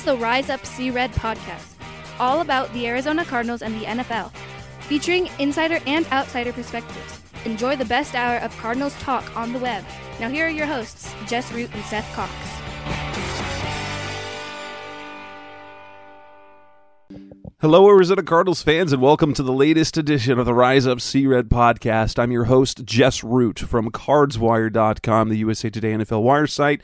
is the Rise Up Sea Red podcast, all about the Arizona Cardinals and the NFL, featuring insider and outsider perspectives. Enjoy the best hour of Cardinals talk on the web. Now, here are your hosts, Jess Root and Seth Cox. Hello, Arizona Cardinals fans, and welcome to the latest edition of the Rise Up Sea Red podcast. I'm your host, Jess Root from CardsWire.com, the USA Today NFL Wire site.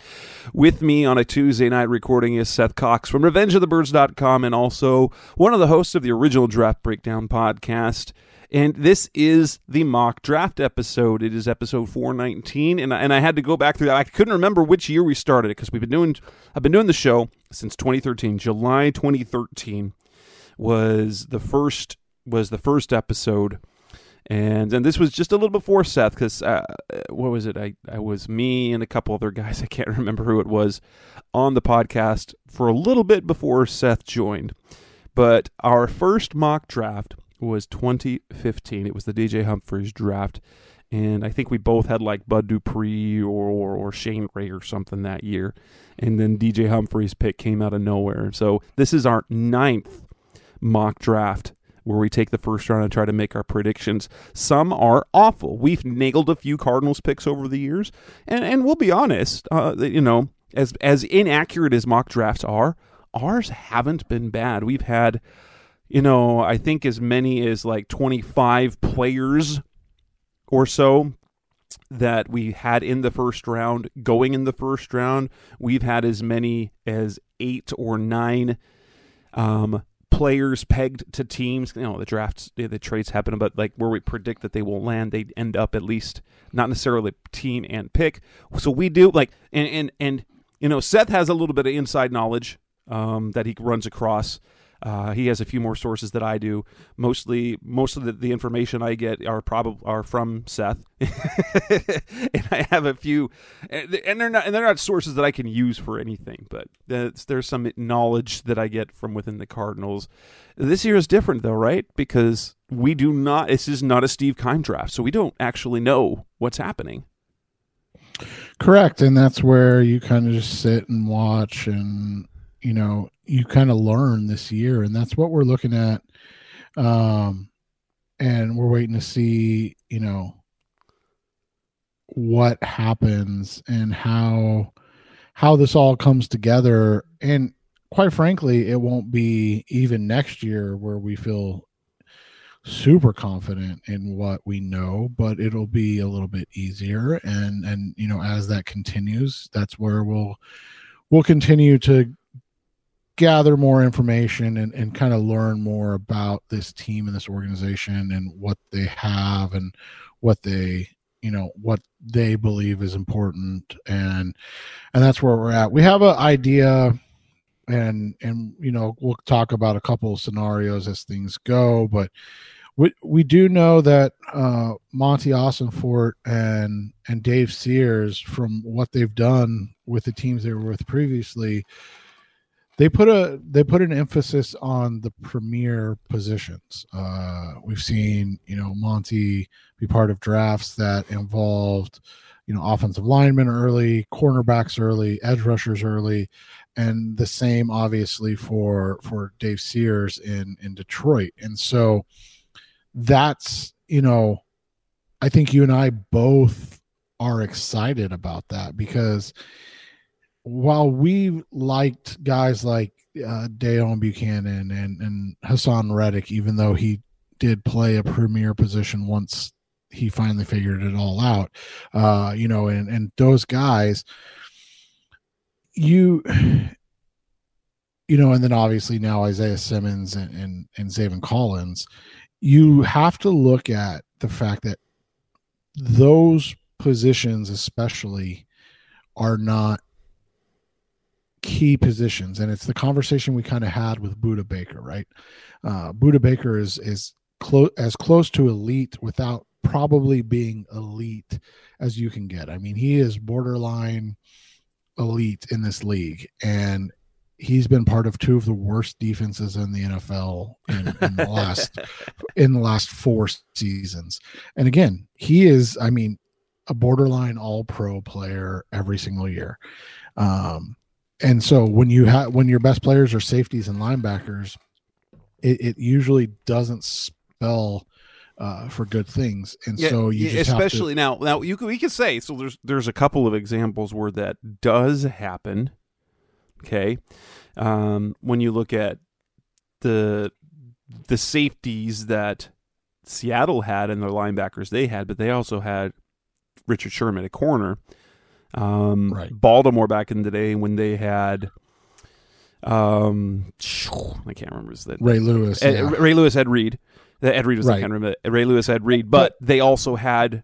With me on a Tuesday night recording is Seth Cox from RevengeOfTheBirds.com and also one of the hosts of the original Draft Breakdown podcast. And this is the mock draft episode. It is episode 419, and I, and I had to go back through that. I couldn't remember which year we started it because we've been doing. I've been doing the show since 2013, July 2013 was the first was the first episode and and this was just a little before Seth because uh, what was it? I I was me and a couple other guys. I can't remember who it was on the podcast for a little bit before Seth joined. But our first mock draft was 2015. It was the DJ Humphries draft, and I think we both had like Bud Dupree or or, or Shane Ray or something that year. And then DJ Humphries' pick came out of nowhere. So this is our ninth mock draft where we take the first round and try to make our predictions. Some are awful. We've nailed a few Cardinals picks over the years, and and we'll be honest, uh, you know, as as inaccurate as mock drafts are, ours haven't been bad. We've had, you know, I think as many as like twenty five players or so that we had in the first round going in the first round. We've had as many as eight or nine. Um, players pegged to teams. You know, the drafts, the, trades happen, but like where we predict that they will land, they end up at least not necessarily team and pick. So we do like, and and and you know, Seth has a little bit of inside knowledge um, that he runs across uh, he has a few more sources that I do. Mostly, most of the, the information I get are probably are from Seth, and I have a few, and they're not and they're not sources that I can use for anything. But there's some knowledge that I get from within the Cardinals. This year is different though, right? Because we do not. This is not a Steve Keim draft, so we don't actually know what's happening. Correct, and that's where you kind of just sit and watch and you know you kind of learn this year and that's what we're looking at um and we're waiting to see you know what happens and how how this all comes together. And quite frankly it won't be even next year where we feel super confident in what we know but it'll be a little bit easier. And and you know as that continues that's where we'll we'll continue to gather more information and, and kind of learn more about this team and this organization and what they have and what they you know what they believe is important. And and that's where we're at. We have an idea and and you know we'll talk about a couple of scenarios as things go but we we do know that uh, Monti Ossenfort and and Dave Sears from what they've done with the teams they were with previously they put a they put an emphasis on the premier positions. Uh, we've seen you know Monti be part of drafts that involved you know offensive linemen early, cornerbacks early, edge rushers early, and the same obviously for for Dave Sears in in Detroit. And so that's you know I think you and I both are excited about that because while we liked guys like uh, Deone Bucannon and, and Haason Reddick, even though he did play a premier position once he finally figured it all out, uh, you know, and, and those guys, you, you know, and then obviously now Isaiah Simmons and, and, and Collins, you have to look at the fact that those positions, especially, are not key positions, and it's the conversation we kind of had with Budda Baker, right? Uh, Baker is is close as close to elite without probably being elite as you can get. I mean, he is borderline elite in this league, and he's been part of two of the worst defenses in the NFL in, in the last in the last four seasons. And again, he is, I mean, a borderline all pro player every single year. Um, and so when you have when your best players are safeties and linebackers, it, it usually doesn't spell uh, for good things, and Yeah, so you especially now. Now you can, we can say so. There's there's a couple of examples where that does happen. Okay, um, when you look at the the safeties that Seattle had and their linebackers they had, but they also had Richard Sherman at corner. Um, Right. Baltimore back in the day when they had, um, I can't remember his that Ray Lewis. Ed- yeah. Ray Lewis had Reed. Ed Reed was Right. the kind of Ray Lewis had Reed, but they also had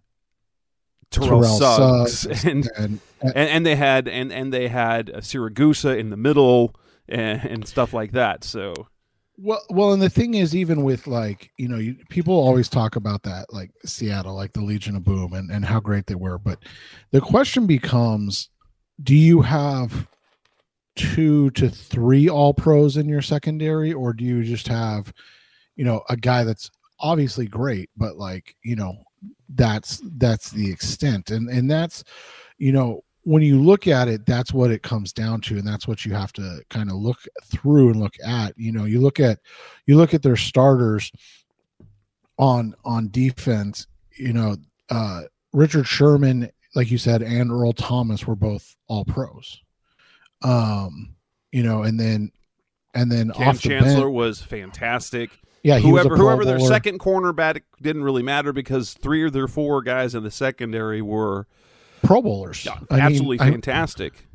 Terrell, Terrell Suggs, Suggs and, and, and and they had and and they had Siragusa in the middle and, and stuff like that. So Well, well, and the thing is, even with like you know, you, people always talk about that, like Seattle, like the Legion of Boom, and and how great they were. But the question becomes, do you have two to three All Pros in your secondary, or do you just have, you know, a guy that's obviously great, but like you know, that's that's the extent, and and that's, you know, when you look at it, that's what it comes down to, and that's what you have to kind of look through and look at. You know, you look at you look at their starters on on defense. You know, uh, Richard Sherman, like you said, and Earl Thomas were both all pros. Um, you know, and then and then Cam off the Chancellor bench, was fantastic. yeah, he was a whoever whoever their second cornerback didn't really matter because three of their four guys in the secondary were Pro Bowlers, yeah, I mean, absolutely I- fantastic.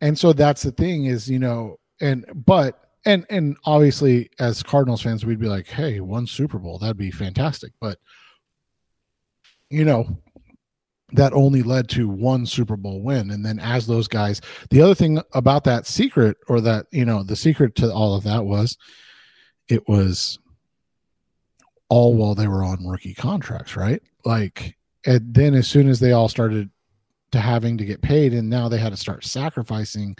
and so that's the thing is you know and but and and obviously as cardinals fans we'd be like hey one super bowl that'd be fantastic. But you know that only led to one super bowl win. And then as those guys the other thing about that secret or that you know the secret to all of that was it was all while they were on rookie contracts right? Like and then as soon as they all started to having to get paid and now they had to start sacrificing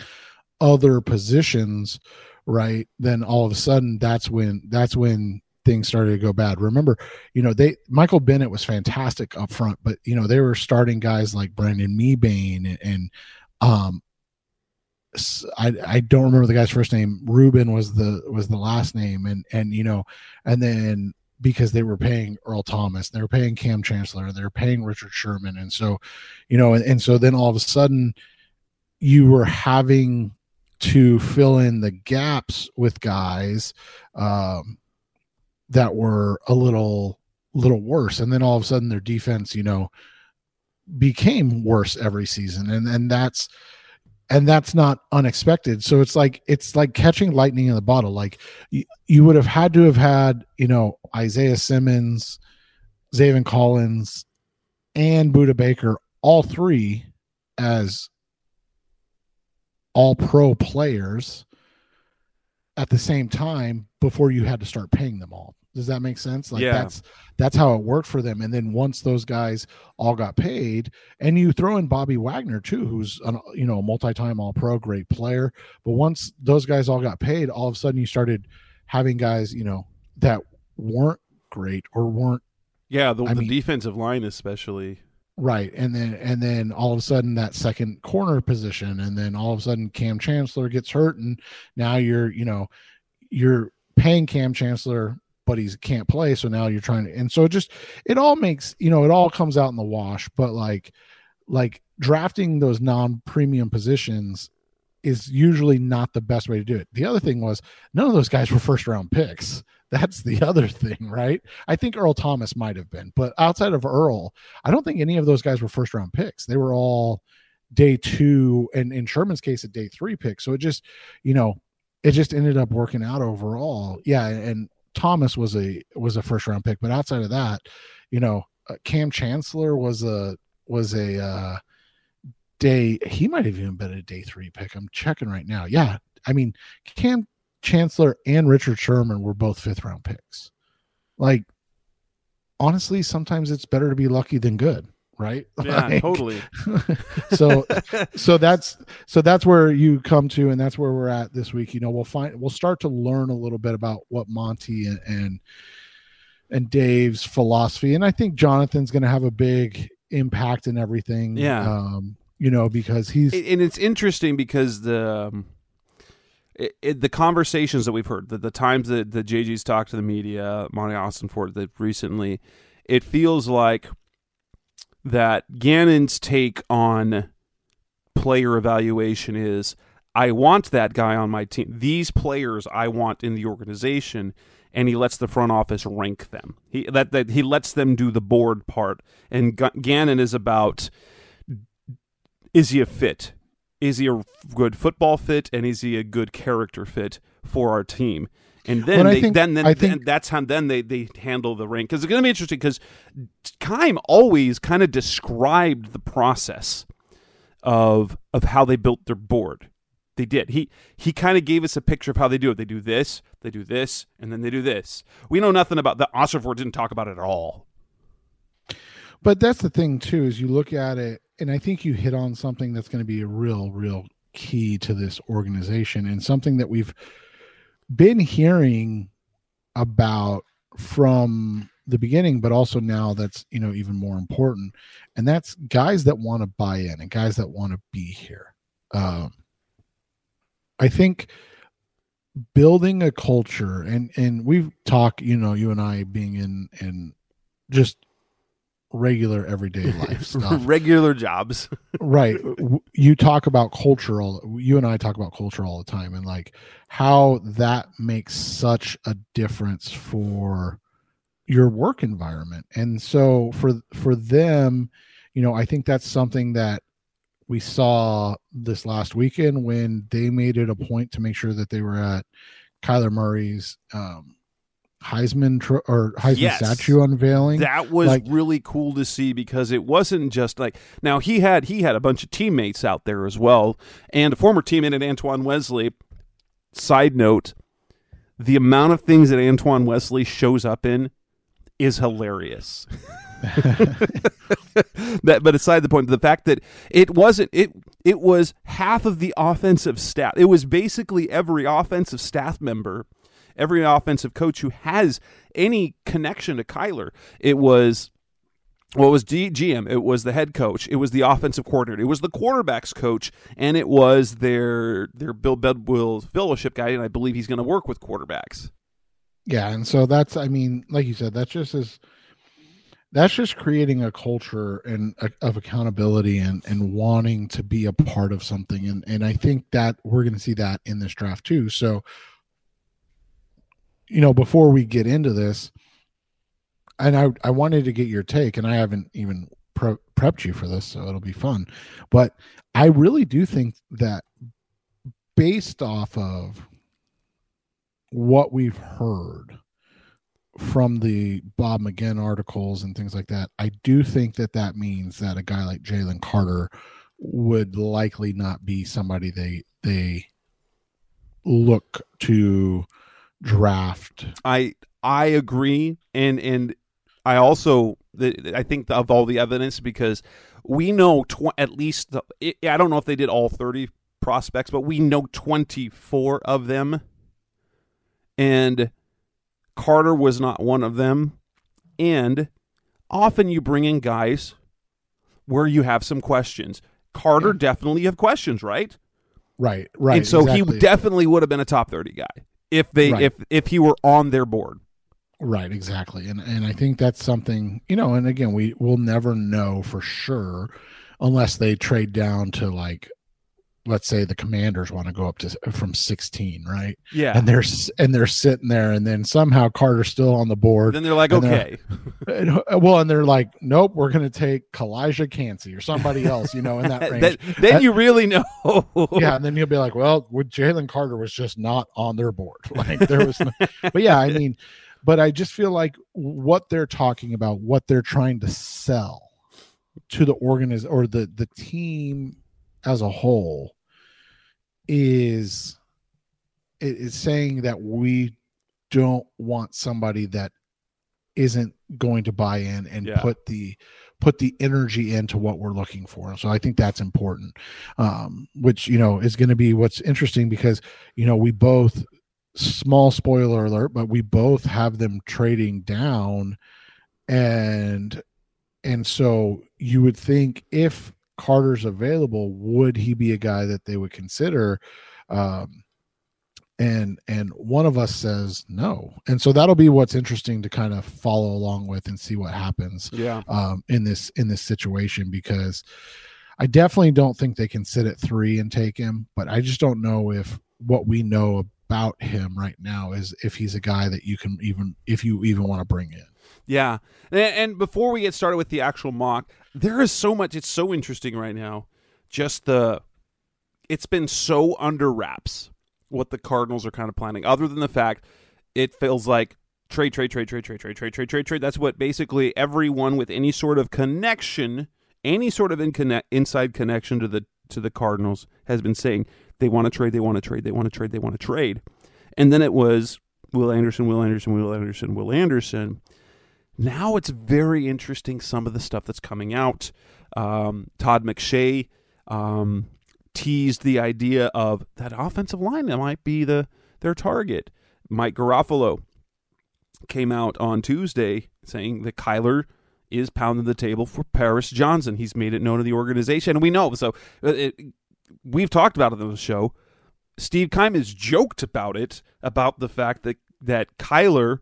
other positions right? Then all of a sudden that's when that's when things started to go bad. Remember you know they michael bennett was fantastic up front but you know they were starting guys like brandon mebane and, and um I, I don't remember the guy's first name. Rubin was the was the last name and and you know and then because they were paying Earl Thomas, they were paying Cam Chancellor, they were paying Richard Sherman, and so, you know, and, and so then all of a sudden, you were having to fill in the gaps with guys um, that were a little little worse, and then all of a sudden their defense, you know, became worse every season, and and that's and that's not unexpected. So it's like it's like catching lightning in the bottle. Like you, you would have had to have had, you know, Isaiah Simmons, Zaven Collins, and Budda Baker, all three as all pro players at the same time before you had to start paying them all. Does that make sense? Like Yeah. that's that's how it worked for them. And then once those guys all got paid, and you throw in Bobby Wagner too, who's an, you know a multi-time All Pro, great player. But once those guys all got paid, all of a sudden you started having guys, you know, that weren't great or weren't Yeah, the, the mean- defensive line especially. right, and then and then all of a sudden that second corner position, and then all of a sudden Cam Chancellor gets hurt, and now you're you know you're paying Cam Chancellor. But he can't play, so now you're trying to, and so it just it all makes you know it all comes out in the wash. But like, like drafting those non-premium positions is usually not the best way to do it. The other thing was none of those guys were first round picks. That's the other thing, right? I think Earl Thomas might have been, but outside of Earl, I don't think any of those guys were first round picks. They were all day two and in Sherman's case a day three pick. So it just, you know, it just ended up working out overall. Yeah, and Thomas was a was a first round pick, but outside of that, you know, uh, Cam Chancellor was a was a uh day he might have even been a day three pick. I'm checking right now. Yeah. I mean, Cam Chancellor and Richard Sherman were both fifth round picks. Like, honestly, sometimes it's better to be lucky than good, right? Yeah, Like, totally. so so that's so that's where you come to and that's where we're at this week you know we'll find we'll start to learn a little bit about what monty and and, and dave's philosophy and i think jonathan's going to have a big impact in everything Yeah. um you know, because he's and it's interesting because the um, it, it, the conversations that we've heard, the, the times that the JG's talked to the media, monty austin Ossenfort that recently, it feels like that Gannon's take on player evaluation is I want that guy on my team. These players I want in the organization, and he lets the front office rank them. He that, that he lets them do the board part. And G- Gannon is about is he a fit? Is he a good football fit, and is he a good character fit for our team? And then they, think- then then, I think- then that's how then they they handle the ring because it's going to be interesting because Keim always kind of described the process of of how they built their board. They did. He he kind of gave us a picture of how they do it. They do this, they do this, and then they do this. We know nothing about the Ossenfort didn't talk about it at all. But that's the thing too, is you look at it, and I think you hit on something that's going to be a real, real key to this organization, and something that we've been hearing about from the beginning, but also now that's you know even more important, and that's guys that want to buy in and guys that want to be here. Um, I think building a culture, and and we've talked, you know, you and I being in in just regular everyday life stuff. Regular jobs. right. You talk about culture all you and i talk about culture all the time and like how that makes such a difference for your work environment. And so for for them you know i think that's something that we saw this last weekend when they made it a point to make sure that they were at kyler murray's um heisman tro- or heisman Yes. statue unveiling That was Like- really cool to see because it wasn't just like now he had he had a bunch of teammates out there as well, and a former teammate at Antoine Wesley. Side note: the amount of things that Antoine Wesley shows up in is hilarious. that, but aside the point, the fact that it wasn't it it was half of the offensive staff. It was basically every offensive staff member, every offensive coach who has any connection to Kyler. It was well, it was GM, it was the head coach, it was the offensive coordinator, it was the quarterbacks coach, and it was their their Bill Bedwell fellowship guy, and I believe he's going to work with quarterbacks. yeah and so that's i mean like you said that's just as that's just creating a culture and uh, of accountability and and wanting to be a part of something and and i think that we're going to see that in this draft too so you know before we get into this and i i wanted to get your take and i haven't even pre- prepped you for this so it'll be fun. But i really do think that based off of what we've heard from the Bob McGinn articles and things like that, I do think that that means that a guy like Jalen Carter would likely not be somebody they they look to draft. I I agree, and and I also the, I think of all the evidence because we know tw- at least the, I don't know if they did all thirty prospects, but we know twenty four of them, and Carter was not one of them, and often you bring in guys where you have some questions. Carter definitely have questions, right? Right, right. and so exactly. he definitely would have been a top 30 guy if they Right. if if he were on their board Right, exactly. And and I think that's something, you know, and again, we will never know for sure unless they trade down to like let's say the commanders want to go up to from 16, right? yeah And they're and they're sitting there and then somehow Carter's still on the board. then they're like and they're- okay And, uh, well, and they're like, "Nope, we're going to take Calijah Kancey or somebody else, you know, in that range." then, then you really know yeah, and then you'll be like, "Well, Jalen Carter was just not on their board. Like there was, no, but yeah, I mean, but I just feel like what they're talking about, what they're trying to sell to the organiz or the the team as a whole is it is saying that we don't want somebody that isn't going to buy in and Yeah. put the put the energy into what we're looking for so i think that's important um which you know is going to be what's interesting because you know we both small spoiler alert but we both have them trading down and and so you would think if Carter's available, would he be a guy that they would consider? Um, and and one of us says no, and so that'll be what's interesting to kind of follow along with and see what happens. Yeah. Um, in this in this situation because I definitely don't think they can sit at three and take him, but I just don't know if what we know about him right now is if he's a guy that you can even if you even want to bring in. Yeah. And, and before we get started with the actual mock, there is so much. It's so interesting right now. Just the, it's been so under wraps what the Cardinals are kind of planning, other than the fact it feels like trade, trade, trade, trade, trade, trade, trade, trade, trade, trade. That's what basically everyone with any sort of connection, any sort of in connect, inside connection to the to the Cardinals has been saying they want to trade, they want to trade, they want to trade, they want to trade. And then it was Will Anderson, Will Anderson, Will Anderson, Will Anderson. Now it's very interesting some of the stuff that's coming out. Um, Todd McShay um, teased the idea of that offensive line that might be the their target. Mike Garafolo came out on Tuesday saying that Kyler is pounding the table for Paris Johnson. He's made it known to the organization, and we know. So uh, it, we've talked about it on the show. Steve Keim has joked about it, about the fact that that Kyler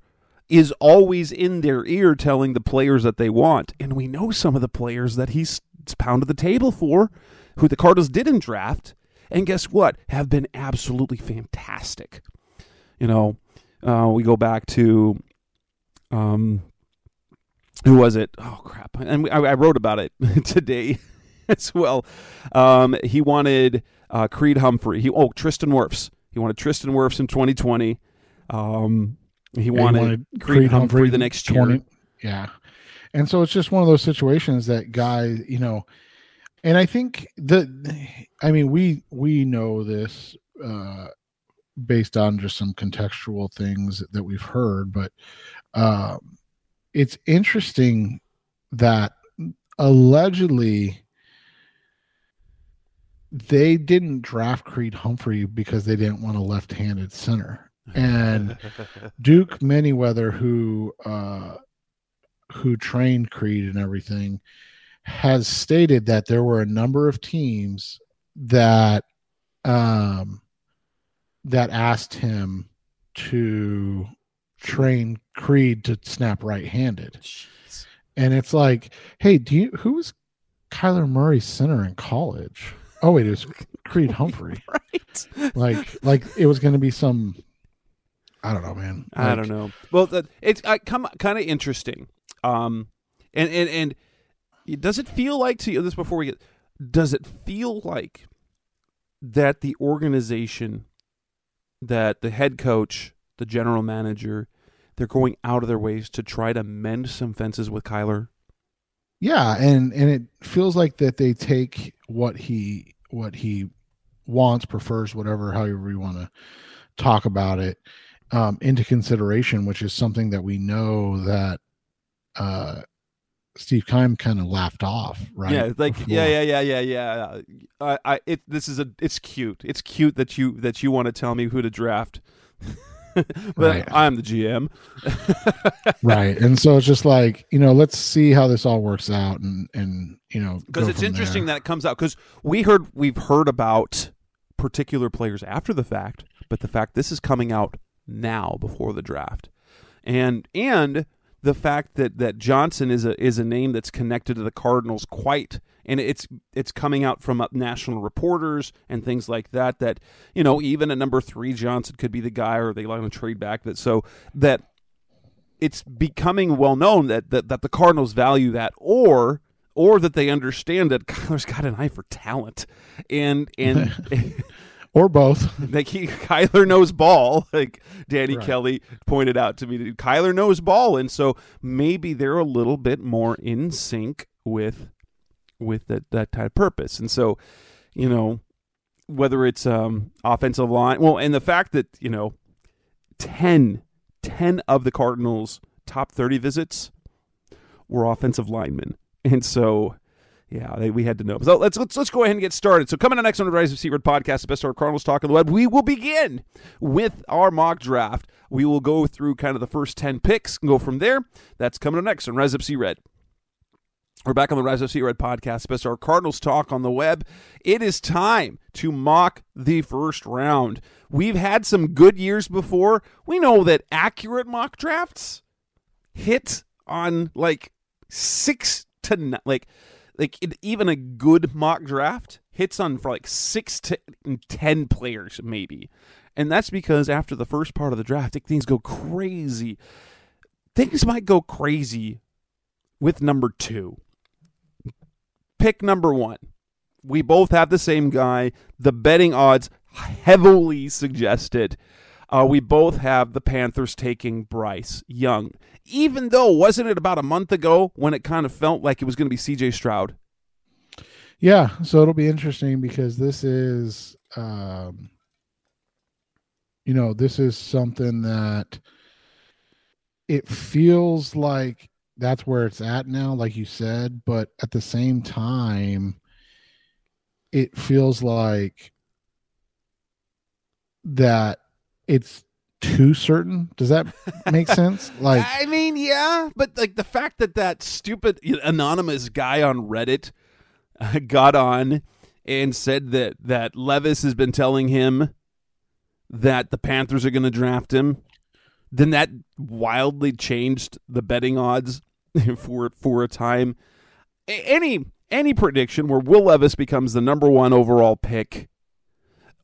is always in their ear telling the players that they want. And we know some of the players that he's pounded the table for, who the Cardinals didn't draft. And guess what? Have been absolutely fantastic. You know, uh, we go back to, um, who was it? Oh crap! And I, I, wrote about it today as well. Um, he wanted uh, Creed Humphrey. He oh Tristan Wirfs. He wanted Tristan Wirfs in 2020. Um, he, Yeah, wanted, wanted Creed, Creed Humphrey, Humphrey the next 20 year. Yeah. And so it's just one of those situations that guy, you know, and I think the I mean we we know this uh based on just some contextual things that we've heard, but um it's interesting that allegedly they didn't draft Creed Humphrey because they didn't want a left-handed center. And Duke Manyweather, who uh, who trained Creed and everything, has stated that there were a number of teams that um, that asked him to train Creed to snap right-handed, Jeez. and it's like, hey, do you who was Kyler Murray center in college? Oh wait, it was Creed Humphrey. right? Like, like it was going to be some. I don't know, man. I don't know. Well, that, it's uh, come kind of interesting. Um, and and and it- does it feel like to you this before we get? Does it feel like that the organization, that the head coach, the general manager, they're going out of their ways to try to mend some fences with Kyler? yeah and and it feels like that they take what he what he wants prefers whatever however you want to talk about it um into consideration which is something that we know that uh steve Keim kind of laughed off right Yeah, like before. yeah, yeah, yeah, yeah, yeah. I, I, it. This is a. It's cute. It's cute that you that you want to tell me who to draft. but Right. I'm the GM. right and so it's just like you know let's see how this all works out and and you know because it's interesting there. that it comes out because we heard we've heard about particular players after the fact but the fact this is coming out now before the draft. And and the fact that that Johnson is a is a name that's connected to the Cardinals quite and it's it's coming out from national reporters and things like that that you know even at number 3 Johnson could be the guy or they like to trade back that so that it's becoming well known that, that that the Cardinals value that or or that they understand that Kyler's got an eye for talent. And and or both. Like he Kyler knows ball like Danny Right. Kelly pointed out to me Kyler knows ball and so maybe they're a little bit more in sync with with that that type of purpose. And so you know whether it's um offensive line well and the fact that you know 10 10 of the Cardinals top 30 visits were offensive linemen. And so yeah, they, we had to know. So let's let's let's go ahead and get started. So coming up next on the Rise of Sea Red podcast, the best of Cardinals talk on the web, we will begin with our mock draft. We will go through kind of the first ten picks and go from there. That's coming up next on Rise of Sea Red. We're back on the Rise of Sea Red podcast, best our Cardinals talk on the web. It is time to mock the first round. We've had some good years before. We know that accurate mock drafts hit on like six to like like it, even a good mock draft hits on for like six to ten players maybe, and that's because after the first part of the draft, things go crazy. Things might go crazy with number two pick number one. We both have the same guy. The betting odds heavily suggested. Uh, we both have the Panthers taking Bryce Young. Even though, wasn't it about a month ago when it kind of felt like it was going to be CJ Stroud? Yeah, so it'll be interesting because this is, um, you know, this is something that it feels like that's where it's at now, like you said. But at the same time, it feels like that it's too certain. Does that make sense? Like, I mean, yeah, but like the fact that that stupid anonymous guy on Reddit uh, got on and said that that Levis has been telling him that the Panthers are going to draft him, then that wildly changed the betting odds for for a time. Any any prediction where Will Levis becomes the number one overall pick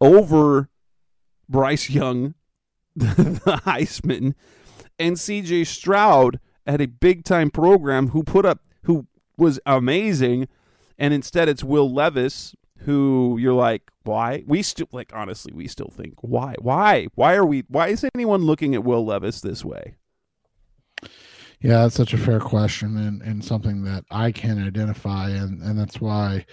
over Bryce Young, the Heisman, and C.J. Stroud at a big time program who put up who was amazing, and instead it's Will Levis who you're like, why? We still like honestly, we still think why, why, why are we? Why is anyone looking at Will Levis this way? Yeah, that's such a fair question and, and something that I can identify and, and that's why,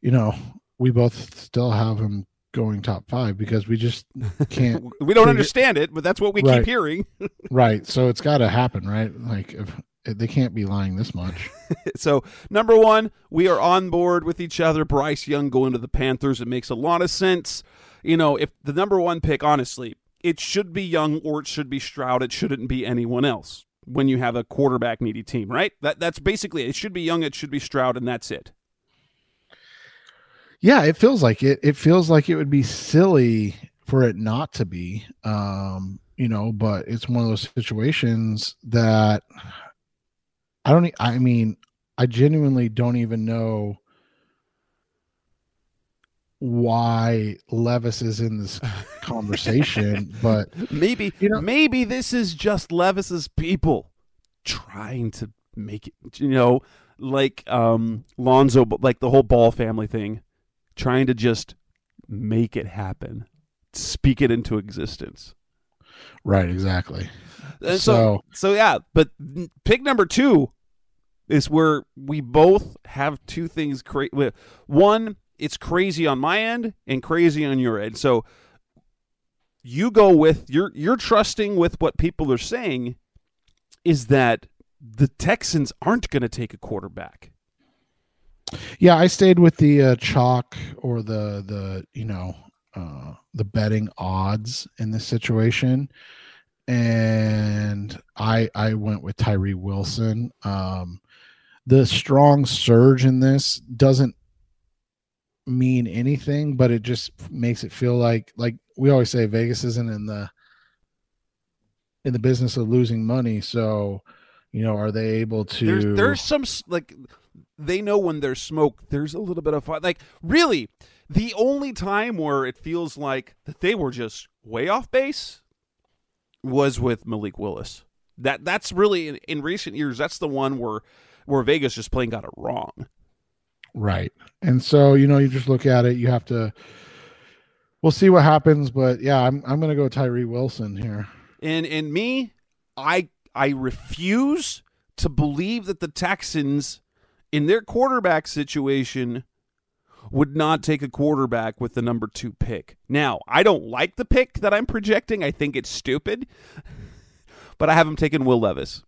you know, we both still have him going top five because we just can't we don't understand it, but that's what we right. keep hearing. right. So it's gotta happen, right? Like if they can't be lying this much. so number one, we are on board with each other. Bryce Young going to the Panthers. It makes a lot of sense. You know, if the number one pick, honestly, it should be Young or it should be Stroud. It shouldn't be anyone else when you have a quarterback needy team, right? That that's basically it. it should be Young, it should be Stroud, and that's it. Yeah, it feels like it. It feels like it would be silly for it not to be. Um, you know, but it's one of those situations that I don't I mean, I genuinely don't even know why Levis is in this conversation, but maybe you know, maybe this is just Levis's people trying to make it, you know, like um Lonzo, like the whole Ball family thing, trying to just make it happen, speak it into existence. Right, exactly. Uh, so, so, so yeah, but pick number two is where we both have two things. Cra- one it's crazy on my end and crazy on your end. So you go with you're you're trusting with what people are saying is that the Texans aren't going to take a quarterback. Yeah, I stayed with the uh, chalk or the the you know uh, the betting odds in this situation, and I I went with Tyree Wilson. Um, the strong surge in this doesn't mean anything, but it just makes it feel like like we always say Vegas isn't in the in the business of losing money. So, you know, are they able to There's, there's some like they know when there's smoke, there's a little bit of fun. Like really, the only time where it feels like that they were just way off base was with Malik Willis. That that's really in, in recent years that's the one where where Vegas just plain got it wrong. Right. And so, you know, you just look at it, you have to we'll see what happens, but yeah, I'm I'm gonna go Tyree Wilson here. And and me, I I refuse to believe that the Texans in their quarterback situation would not take a quarterback with the number two pick. Now, I don't like the pick that I'm projecting. I think it's stupid. But I have him taking Will Levis.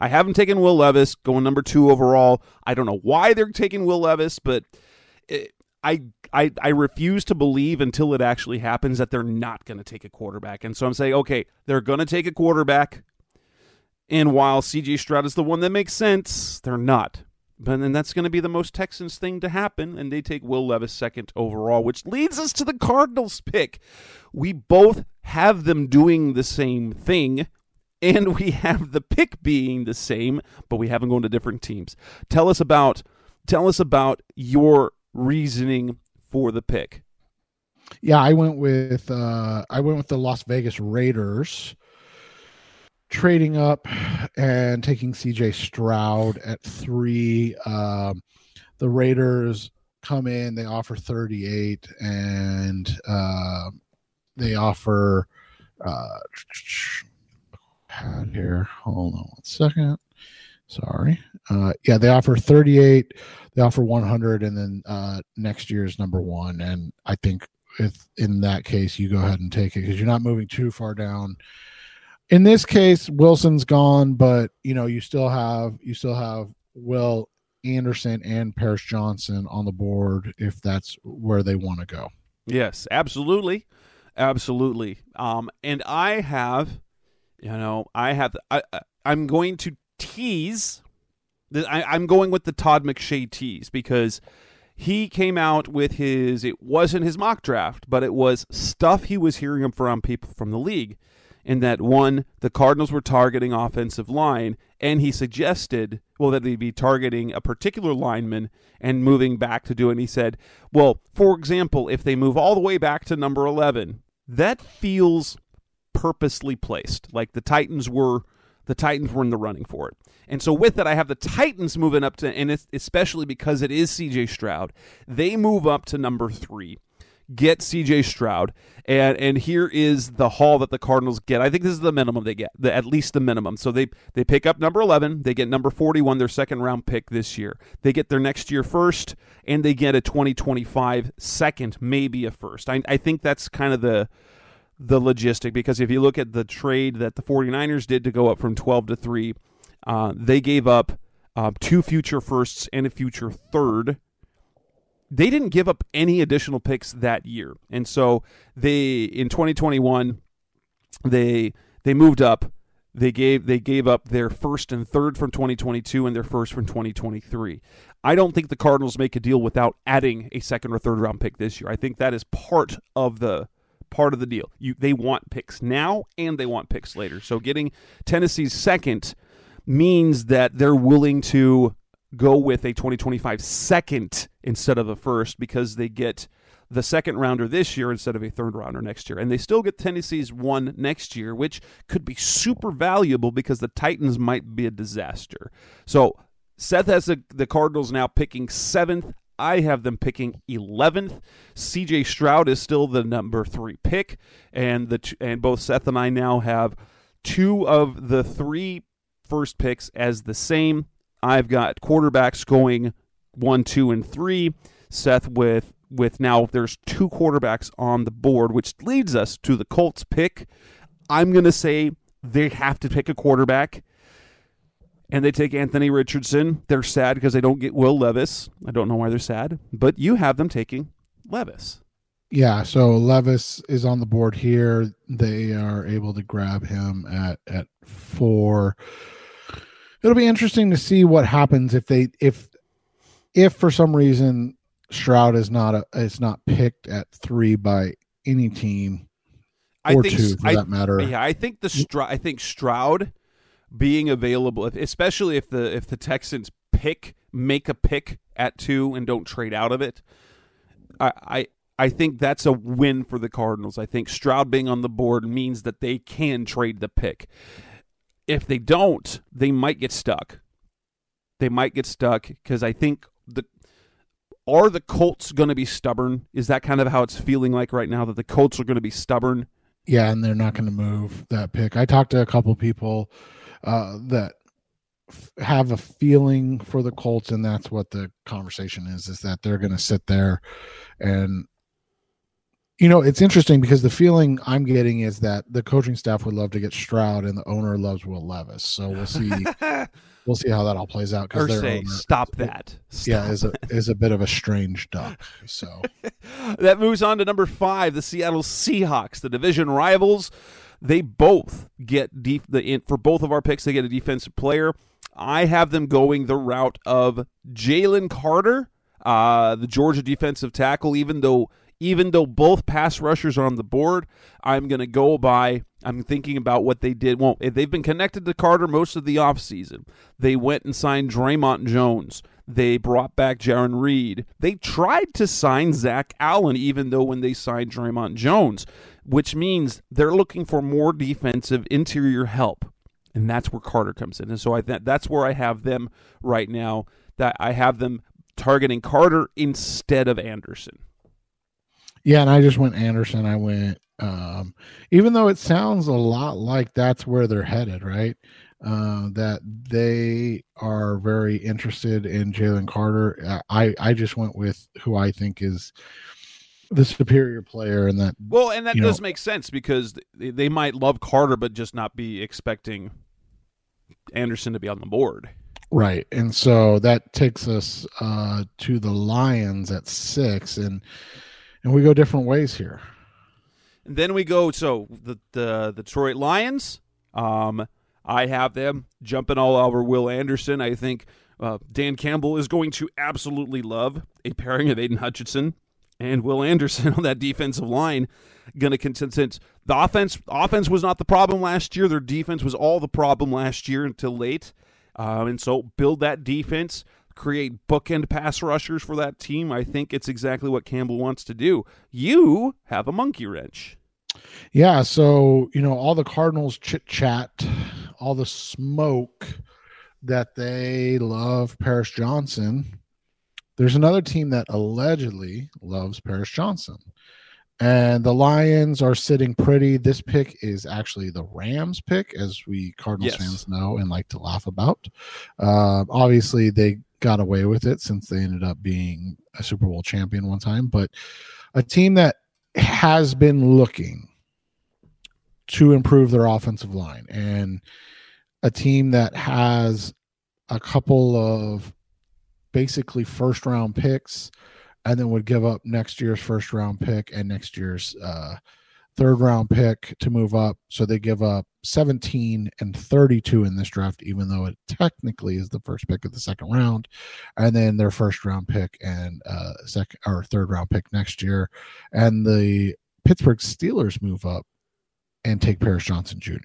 I haven't taken Will Levis going number two overall. I don't know why they're taking Will Levis, but it, I I I refuse to believe until it actually happens that they're not going to take a quarterback. And so I'm saying, okay, they're going to take a quarterback. And while CJ Stroud is the one that makes sense, they're not. But then that's going to be the most Texans thing to happen, and they take Will Levis second overall, which leads us to the Cardinals pick. We both have them doing the same thing, and we have the pick being the same, but we haven't gone to different teams. Tell us about tell us about your reasoning for the pick. Yeah, I went with uh I went with the Las Vegas Raiders trading up and taking CJ Stroud at 3 um the Raiders come in, they offer 38 and uh they offer uh here. Hold on one second. Sorry. Uh yeah, they offer 38 they offer 100 and then uh next year's number one and i think if in that case you go ahead and take it because you're not moving too far down in this case wilson's gone but you know you still have you still have will anderson and paris johnson on the board if that's where they want to go Yes, absolutely, absolutely. Um, and I have, you know, I have. I, I I'm going to tease. The, I, I'm going with the Todd McShay tease because he came out with his. It wasn't his mock draft, but it was stuff he was hearing from people from the league. In that one, the Cardinals were targeting offensive line, and he suggested, well, that they'd be targeting a particular lineman and moving back to do it. And he said, well, for example, if they move all the way back to number 11, that feels purposely placed. Like the Titans were the Titans were in the running for it. And so with that I have the Titans moving up to and especially because it is CJ Stroud. They move up to number 3. Get CJ Stroud. And and here is the haul that the Cardinals get. I think this is the minimum they get. The, at least the minimum. So they they pick up number 11, they get number 41 their second round pick this year. They get their next year first and they get a 2025 second, maybe a first. I I think that's kind of the the logistic because if you look at the trade that the 49ers did to go up from 12 to 3, uh, they gave up uh, two future firsts and a future third. They didn't give up any additional picks that year. And so they in 2021 they they moved up. They gave they gave up their first and third from 2022 and their first from 2023. I don't think the Cardinals make a deal without adding a second or third round pick this year. I think that is part of the part of the deal. You they want picks now and they want picks later. So getting Tennessee's second means that they're willing to go with a 2025 second instead of a first because they get the second rounder this year instead of a third rounder next year. And they still get Tennessee's one next year, which could be super valuable because the Titans might be a disaster. So Seth has the, the Cardinals now picking seventh. I have them picking 11th. CJ Stroud is still the number three pick, and the and both Seth and I now have two of the three first picks as the same. I've got quarterbacks going one, two, and three. Seth with with now there's two quarterbacks on the board, which leads us to the Colts pick. I'm gonna say they have to pick a quarterback and they take Anthony Richardson. They're sad because they don't get Will Levis. I don't know why they're sad, but you have them taking Levis. Yeah, so Levis is on the board here. They are able to grab him at at four. It'll be interesting to see what happens if they if if for some reason Stroud is not a is not picked at three by any team I or think two for I, that matter. Yeah, I think the Stroud. I think Stroud being available, especially if the if the Texans pick make a pick at two and don't trade out of it. I, I I think that's a win for the Cardinals. I think Stroud being on the board means that they can trade the pick. If they don't, they might get stuck. They might get stuck because I think the are the Colts going to be stubborn? Is that kind of how it's feeling like right now that the Colts are going to be stubborn? Yeah, and they're not going to move that pick. I talked to a couple people uh, that f- have a feeling for the Colts, and that's what the conversation is: is that they're going to sit there, and you know, it's interesting because the feeling I'm getting is that the coaching staff would love to get Stroud, and the owner loves Will Levis. So we'll see. we'll see how that all plays out. Because their owner, stop that. yeah, is a is a bit of a strange duck. So that moves on to number five, the Seattle Seahawks, the division rivals. They both get def- the for both of our picks. They get a defensive player. I have them going the route of Jalen Carter, uh, the Georgia defensive tackle. Even though even though both pass rushers are on the board, I'm going to go by. I'm thinking about what they did. Well, they've been connected to Carter most of the offseason. They went and signed Dre'Mont Jones. They brought back Jarran Reed. They tried to sign Zach Allen, even though when they signed Dre'Mont Jones, which means they're looking for more defensive interior help. And that's where Carter comes in. And so I th- that's where I have them right now. That I have them targeting Carter instead of Anderson. Yeah, and I just went Anderson. I went um, even though it sounds a lot like that's where they're headed, right? Uh, that they are very interested in Jalen Carter. I I just went with who I think is the superior player, and that well, and that does know, make sense because they might love Carter, but just not be expecting Anderson to be on the board. Right. And so that takes us uh, to the Lions at six, and and we go different ways here. And then we go so the the, Detroit Lions. Um, I have them jumping all over Will Anderson. I think uh, Dan Campbell is going to absolutely love a pairing of Aidan Hutchinson and Will Anderson on that defensive line. Going to since the offense offense was not the problem last year. Their defense was all the problem last year until late, um, and so build that defense. Create bookend pass rushers for that team. I think it's exactly what Campbell wants to do. You have a monkey wrench. Yeah, so you know all the Cardinals chit chat, all the smoke that they love Paris Johnson. There's another team that allegedly loves Paris Johnson. And the Lions are sitting pretty. This pick is actually the Rams pick, as we Cardinals yes. fans know and like to laugh about. Uh, obviously, they got away with it since they ended up being a Super Bowl champion one time, but a team that has been looking to improve their offensive line and a team that has a couple of basically first round picks and then would give up next year's first round pick and next year's uh, third round pick to move up. So they give up 17 and 32 in this draft, even though it technically is the first pick of the second round, and then their first round pick and uh, second or third round pick next year. And the Pittsburgh Steelers move up and take Paris Johnson Jr.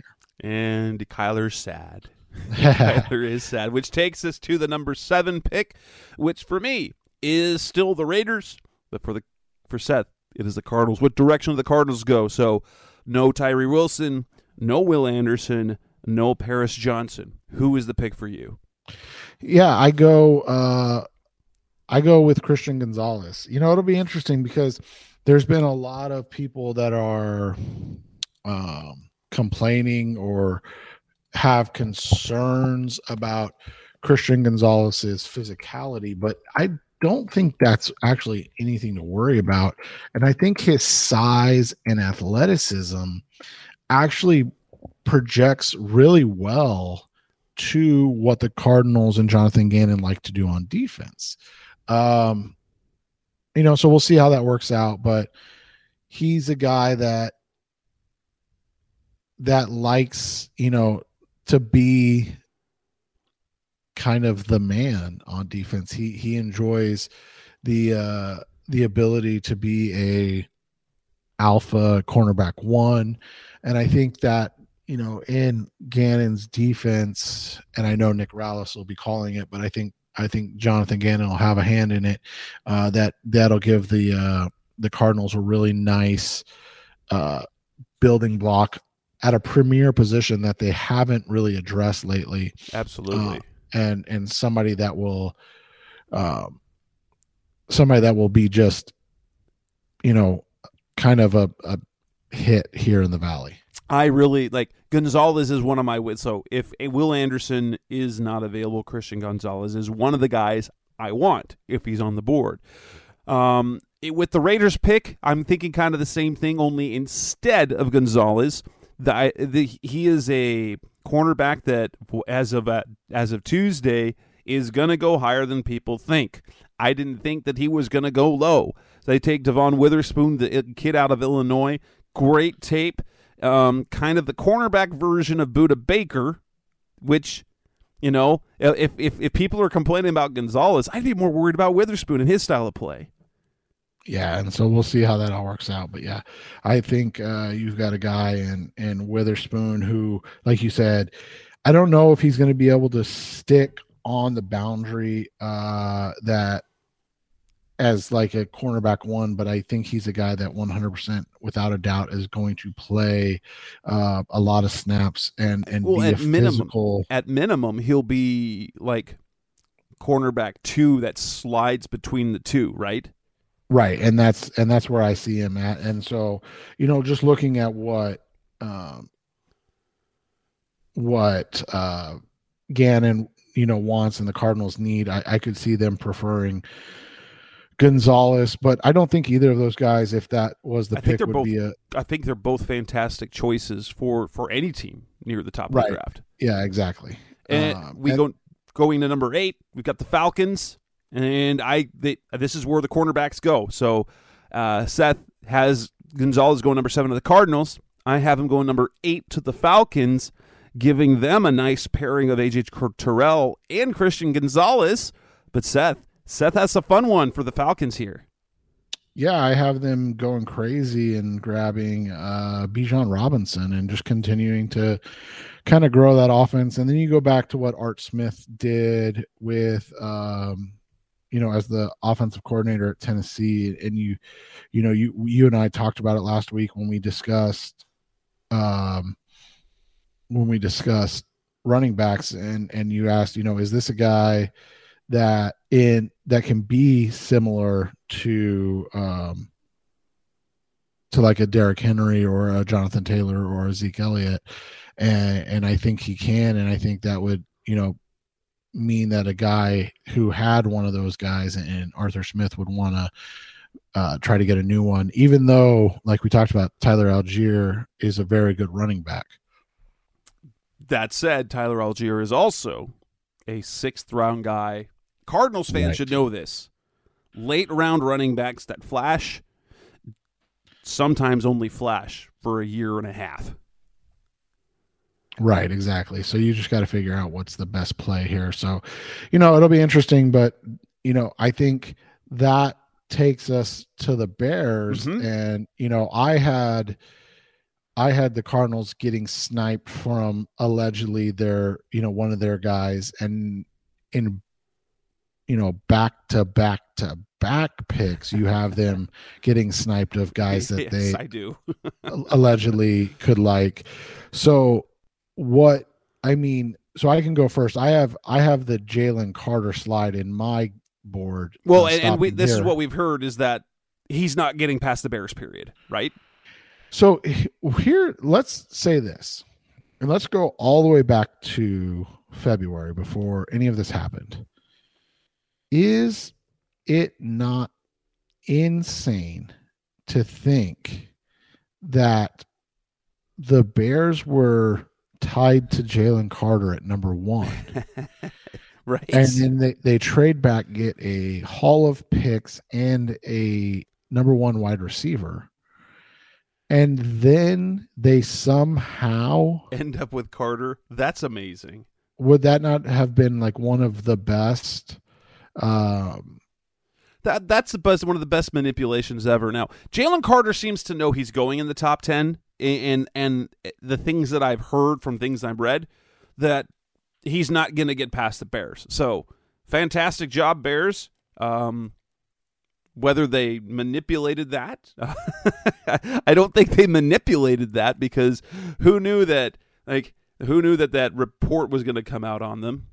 And Kyler's sad. Kyler is sad, which takes us to the number seven pick, which for me is still the Raiders, but for the for Seth, it is the Cardinals. What direction do the Cardinals go? So, no Tyree Wilson, no Will Anderson, no Paris Johnson. Who is the pick for you? Yeah, I go. uh I go with Christian Gonzalez. You know, it'll be interesting because there's been a lot of people that are um, complaining or have concerns about Christian Gonzalez's physicality, but I don't think that's actually anything to worry about. And I think his size and athleticism actually projects really well to what the Cardinals and Jonathan Gannon like to do on defense. Um, you know, so we'll see how that works out, but he's a guy that that likes, you know, to be kind of the man on defense. He he enjoys the uh the ability to be a alpha cornerback one. And I think that, you know, in Gannon's defense, and I know Nick Rallis will be calling it, but I think I think Jonathan Gannon will have a hand in it. Uh, that that'll give the uh, the Cardinals a really nice uh, building block at a premier position that they haven't really addressed lately. Absolutely. And and somebody that will um somebody that will be just you know kind of a, a hit here in the valley. I really like Gonzalez is one of my so if Will Anderson is not available, Christian Gonzalez is one of the guys I want if he's on the board. Um, it, with the Raiders pick, I'm thinking kind of the same thing, only instead of Gonzalez, the, the he is a cornerback that as of uh, as of Tuesday is going to go higher than people think. I didn't think that he was going to go low. They take Devon Witherspoon, the kid out of Illinois, great tape. um, kind of the cornerback version of Budda Baker, which you know, if if if people are complaining about Gonzalez, I'd be more worried about Witherspoon and his style of play. Yeah, and so we'll see how that all works out. But yeah, I think uh, you've got a guy in in Witherspoon who, like you said, I don't know if he's going to be able to stick on the boundary uh, that as like a cornerback one, but I think he's a guy that 100% without a doubt is going to play uh, a lot of snaps and and well, be at minimum, physical. At minimum, he'll be like cornerback two that slides between the two, right? Right, and that's and that's where I see him at. And so, you know, just looking at what um, what uh, Gannon, you know, wants and the Cardinals need, I, I could see them preferring Gonzalez, but I don't think either of those guys, if that was the I think pick, they're would both- be a I think they're both fantastic choices for for any team near the top of the draft. yeah, exactly. And Um, we and- go going to number eight. We've got the Falcons, and I they, this is where the cornerbacks go. So uh, Seth has Gonzalez going number seven to the Cardinals. I have him going number eight to the Falcons, giving them a nice pairing of AJ Terrell and Christian Gonzalez. But Seth, Seth has a fun one for the Falcons here. Yeah, I have them going crazy and grabbing uh Bijan Robinson and just continuing to kind of grow that offense. And then you go back to what Art Smith did with um you know as the offensive coordinator at Tennessee and you you know you you and I talked about it last week when we discussed um when we discussed running backs and and you asked, you know, is this a guy that in that can be similar to um to like a Derrick Henry or a Jonathan Taylor or a Zeke Elliott? And and I think he can and I think that would you know mean that a guy who had one of those guys and Arthur Smith would want to uh, try to get a new one even though like we talked about Tyler Allgeier is a very good running back That said, Tyler Allgeier is also a sixth round guy. Cardinals fans Right. should know this. Late round running backs that flash sometimes only flash for a year and a half. Right, exactly. So you just got to figure out what's the best play here. So, you know, it'll be interesting, but you know, I think that takes us to the Bears Mhm. and you know, I had I had the Cardinals getting sniped from allegedly their, you know, one of their guys and in you know, back to back to back picks, you have them getting sniped of guys that yes, they I do. allegedly could like so what i mean so i can go first. I have i have the jalen carter slide in my board Well, and, and we, this is what we've heard is that he's not getting past the Bears period, right? so here let's say this and let's go all the way back to february before any of this happened. Is it not insane to think that the bears were tied to jalen carter at number one right. and then they, they trade back get a haul of picks and a number one wide receiver and then they somehow End up with Carter. That's amazing. would that not have been like one of the best um That that's the best one of the best manipulations ever. Now, Jalen Carter seems to know he's going in the top ten, and and the things that I've heard from things I've read that he's not going to get past the Bears. So, fantastic job, Bears. Um, whether they manipulated that, I don't think they manipulated that because who knew that like who knew that that report was going to come out on them.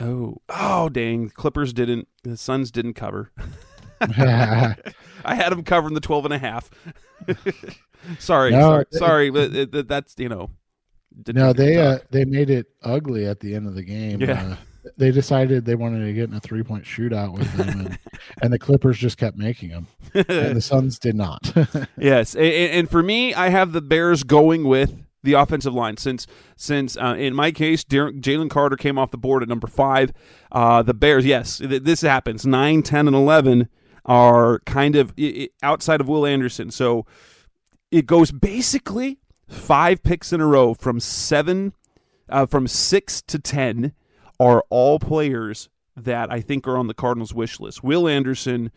Oh, oh, dang! Clippers didn't. The Suns didn't cover. I had them covering the 12 and a half. sorry, No, sorry, it- sorry, but it, it- that's you know. no they uh, they made it ugly at the end of the game Yeah. uh, they decided they wanted to get in a three point shootout with them and, and the clippers just kept making them and the suns did not yes, and, and for me, I have the Bears going with the offensive line since since uh, in my case, Jalen Carter came off the board at number five. Uh, the Bears, yes, th- this happens. 9, 10, and eleven are kind of i- outside of Will Anderson. So it goes basically five picks in a row from seven, uh, from six to ten, are all players that I think are on the Cardinals' wish list. Will Anderson,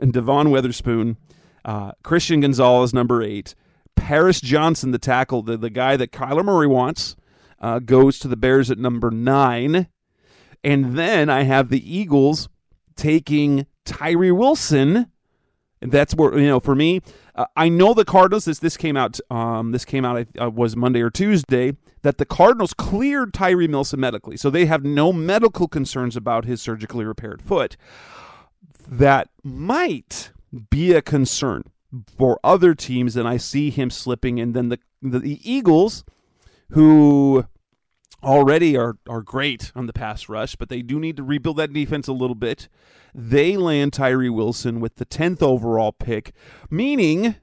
and Devon Witherspoon, uh, Christian Gonzalez, number eight, Paris Johnson, the tackle, the, the guy that Kyler Murray wants, uh, goes to the Bears at number nine. And then I have the Eagles taking Tyree Wilson. That's where, you know, for me, uh, I know the Cardinals, this, this came out, um, this came out, uh, was Monday or Tuesday, that the Cardinals cleared Tyree Wilson medically. So they have no medical concerns about his surgically repaired foot. That might be a concern for other teams, and I see him slipping. And then the, the Eagles, who already are, are great on the pass rush, but they do need to rebuild that defense a little bit. They land Tyree Wilson with the 10th overall pick, meaning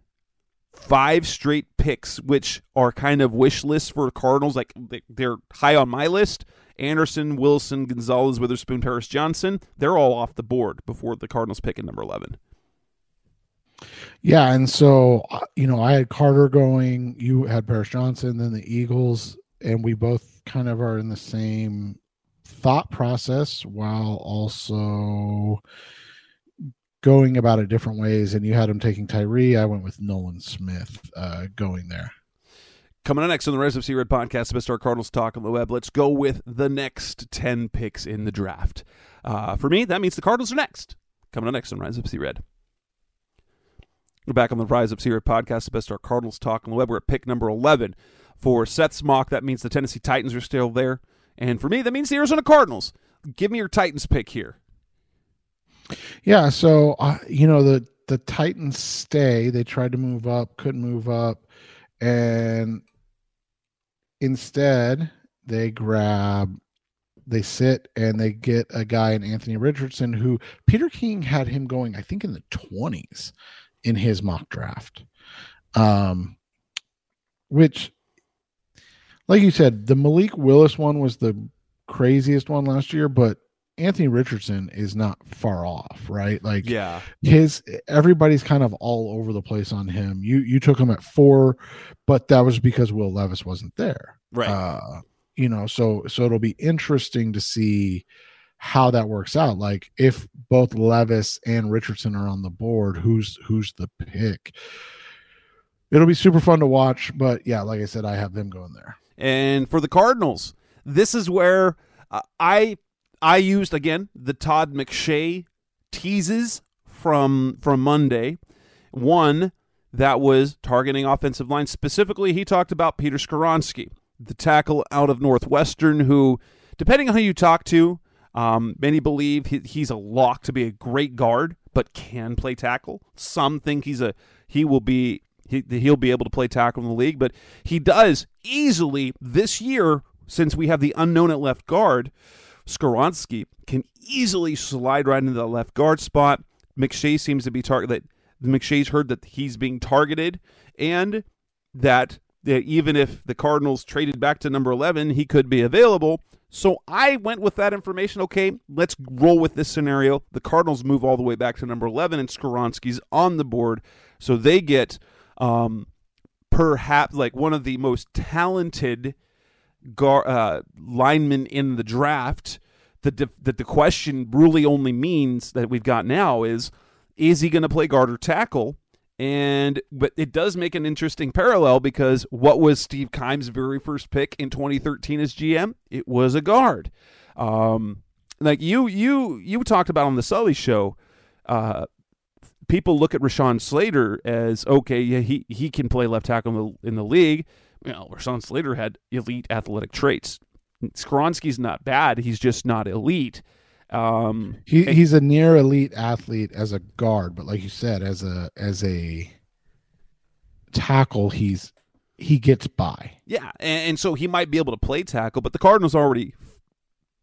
five straight picks, which are kind of wish lists for Cardinals. Like they're high on my list. Anderson, Wilson, Gonzalez, Witherspoon, Paris Johnson, they're all off the board before the Cardinals pick at number 11. Yeah, and so uh, you know, I had Carter going, you had Paris Johnson, then the Eagles, and we both kind of are in the same thought process while also going about it different ways. And you had him taking Tyree. I went with Nolan Smith uh, going there. Coming up next on the Rise of Sea Red podcast, Mr. Cardinals talk on the web. Let's go with the next 10 picks in the draft. Uh, for me, that means the Cardinals are next. Coming up next on Rise of Sea Red. We're back on the Rise of Sea Red podcast, best our Cardinals talk on the web. We're at pick number 11. For Seth Smock, that means the Tennessee Titans are still there. And for me, that means the Arizona Cardinals. Give me your Titans pick here. Yeah, so uh, you know the the Titans stay. They tried to move up, couldn't move up, and instead they grab, they sit and they get a guy in Anthony Richardson who Peter King had him going, I think in the twenties in his mock draft, um, which like you said, the Malik Willis one was the craziest one last year, but Anthony Richardson is not far off, right? Like, yeah, his everybody's kind of all over the place on him. You you took him at four, but that was because Will Levis wasn't there, right? Uh, you know, so so it'll be interesting to see how that works out. Like, if both Levis and Richardson are on the board, who's who's the pick? It'll be super fun to watch, but yeah, like I said, I have them going there. And for the Cardinals, this is where uh, I I used again the Todd McShay teases from from Monday. One that was targeting offensive line. Specifically, he talked about Peter Skoronski, the tackle out of Northwestern, who, depending on who you talk to, um, many believe he, he's a lock to be a great guard, but can play tackle. Some think he's a he will be he, he'll be able to play tackle in the league, but he does easily this year, since we have the unknown at left guard, Skoronski can easily slide right into the left guard spot. McShay seems to be targeted. McShay's heard that he's being targeted, and that, even if the Cardinals traded back to number 11, he could be available. So I went with that information. Okay, let's roll with this scenario. The Cardinals move all the way back to number 11, and Skoronski's on the board. So they get um, perhaps like one of the most talented gar- uh, linemen in the draft. That the, that the question really only means that we've got now is is he going to play guard or tackle? And but it does make an interesting parallel because what was Steve Keim's very first pick in 2013 as GM? It was a guard. Um, like you you you talked about on the Sully show, uh, people look at Rashawn Slater as okay, yeah, he he can play left tackle in the, in the league. You know, Rashawn Slater had elite athletic traits. Skoronski's not bad; he's just not elite. Um, he, he's a near elite athlete as a guard, but like you said, as a as a tackle, he's he gets by. Yeah, and, and so he might be able to play tackle, but the Cardinals already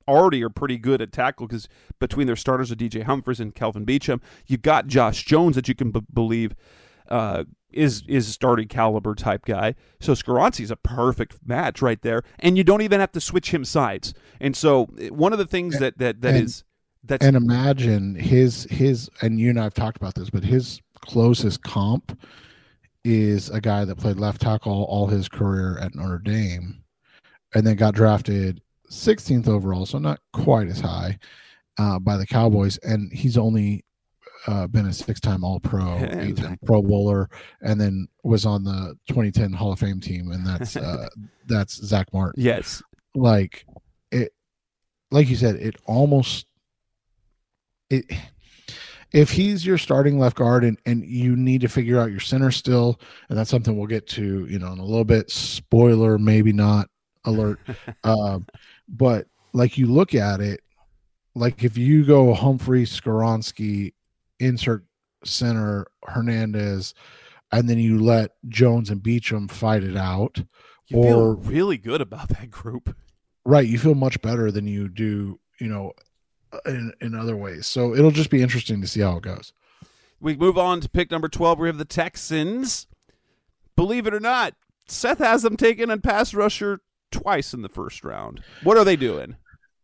already are pretty good at tackle because between their starters of DJ Humphries and Kelvin Beachum, you got Josh Jones that you can b- believe uh, is is a starting caliber type guy. So is a perfect match right there, and you don't even have to switch him sides. And so one of the things that that that and, is that and imagine his his and you and I've talked about this, but his closest comp is a guy that played left tackle all his career at Notre Dame and then got drafted 16th overall, so not quite as high uh, by the Cowboys. And he's only uh, been a six-time All-Pro, eight-time Pro Bowler, and then was on the 2010 Hall of Fame team, and that's uh, that's Zack Martin. Yes, like it, like you said, it almost it. If he's your starting left guard and, and you need to figure out your center still, and that's something we'll get to, you know, in a little bit. Spoiler, maybe not alert. um, but like you look at it, like if you go Humphrey, Skoronski, insert center Hernandez, and then you let Jones and Beachum fight it out, you or really good about that group, right? You feel much better than you do, you know, uh, in in other ways. So it'll just be interesting to see how it goes. We move on to pick number twelve. We have the Texans. Believe it or not, Seth has them taken on pass rusher twice in the first round. What are they doing?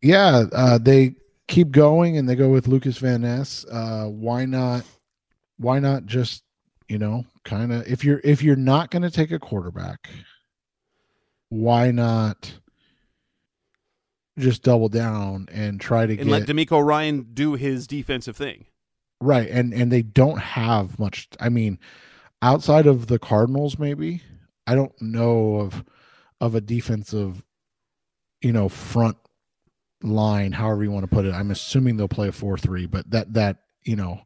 Yeah, uh, they keep going and they go with Lucas Van Ness. Uh, why not? Why not just you know kind of if you're if you're not going to take a quarterback, why not? Just double down and try to and get, let DeMeco Ryan do his defensive thing. Right, and and they don't have much. I mean, outside of the Cardinals, maybe I don't know of of a defensive, you know, front line, however you want to put it. I'm assuming they'll play a four three, but that that you know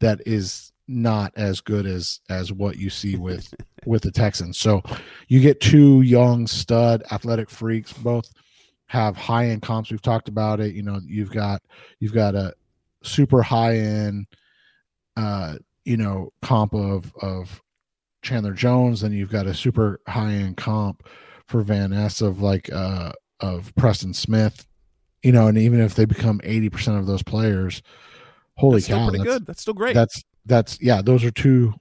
that is not as good as as what you see with with the Texans. So you get two young stud athletic freaks, both have high end comps. We've talked about it. You know, you've got you've got a super high end uh you know comp of of Chandler Jones, then you've got a super high end comp for Van Ness of like uh of Preston Smith, you know, and even if they become eighty percent of those players, holy that's cow, that's, good. That's still great. That's that's yeah, those are two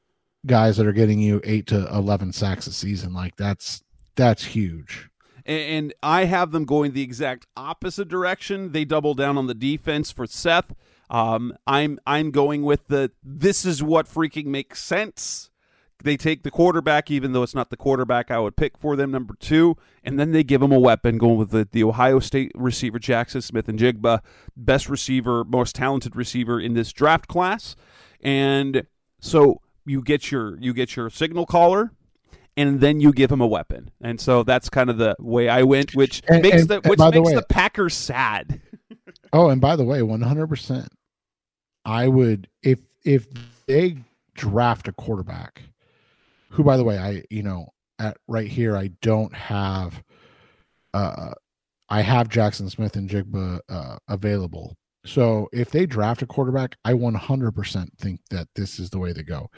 guys that are getting you eight to eleven sacks a season. Like that's that's huge. And I have them going the exact opposite direction. They double down on the defense for Seth. Um, I'm I'm going with the this is what freaking makes sense they take the quarterback, even though it's not the quarterback I would pick for them, number two, and then they give him a weapon, going with the, the Ohio State receiver Jaxon Smith-Njigba, best receiver, most talented receiver in this draft class, and so you get your you get your signal caller, and then you give him a weapon, and so that's kind of the way I went, which and, makes and, the which makes the, way, the Packers sad. oh, and by the way, one hundred percent, I would if if they draft a quarterback who by the way i you know at right here i don't have uh i have Jaxon Smith-Njigba uh available. So if they draft a quarterback i 100% think that this is the way to go.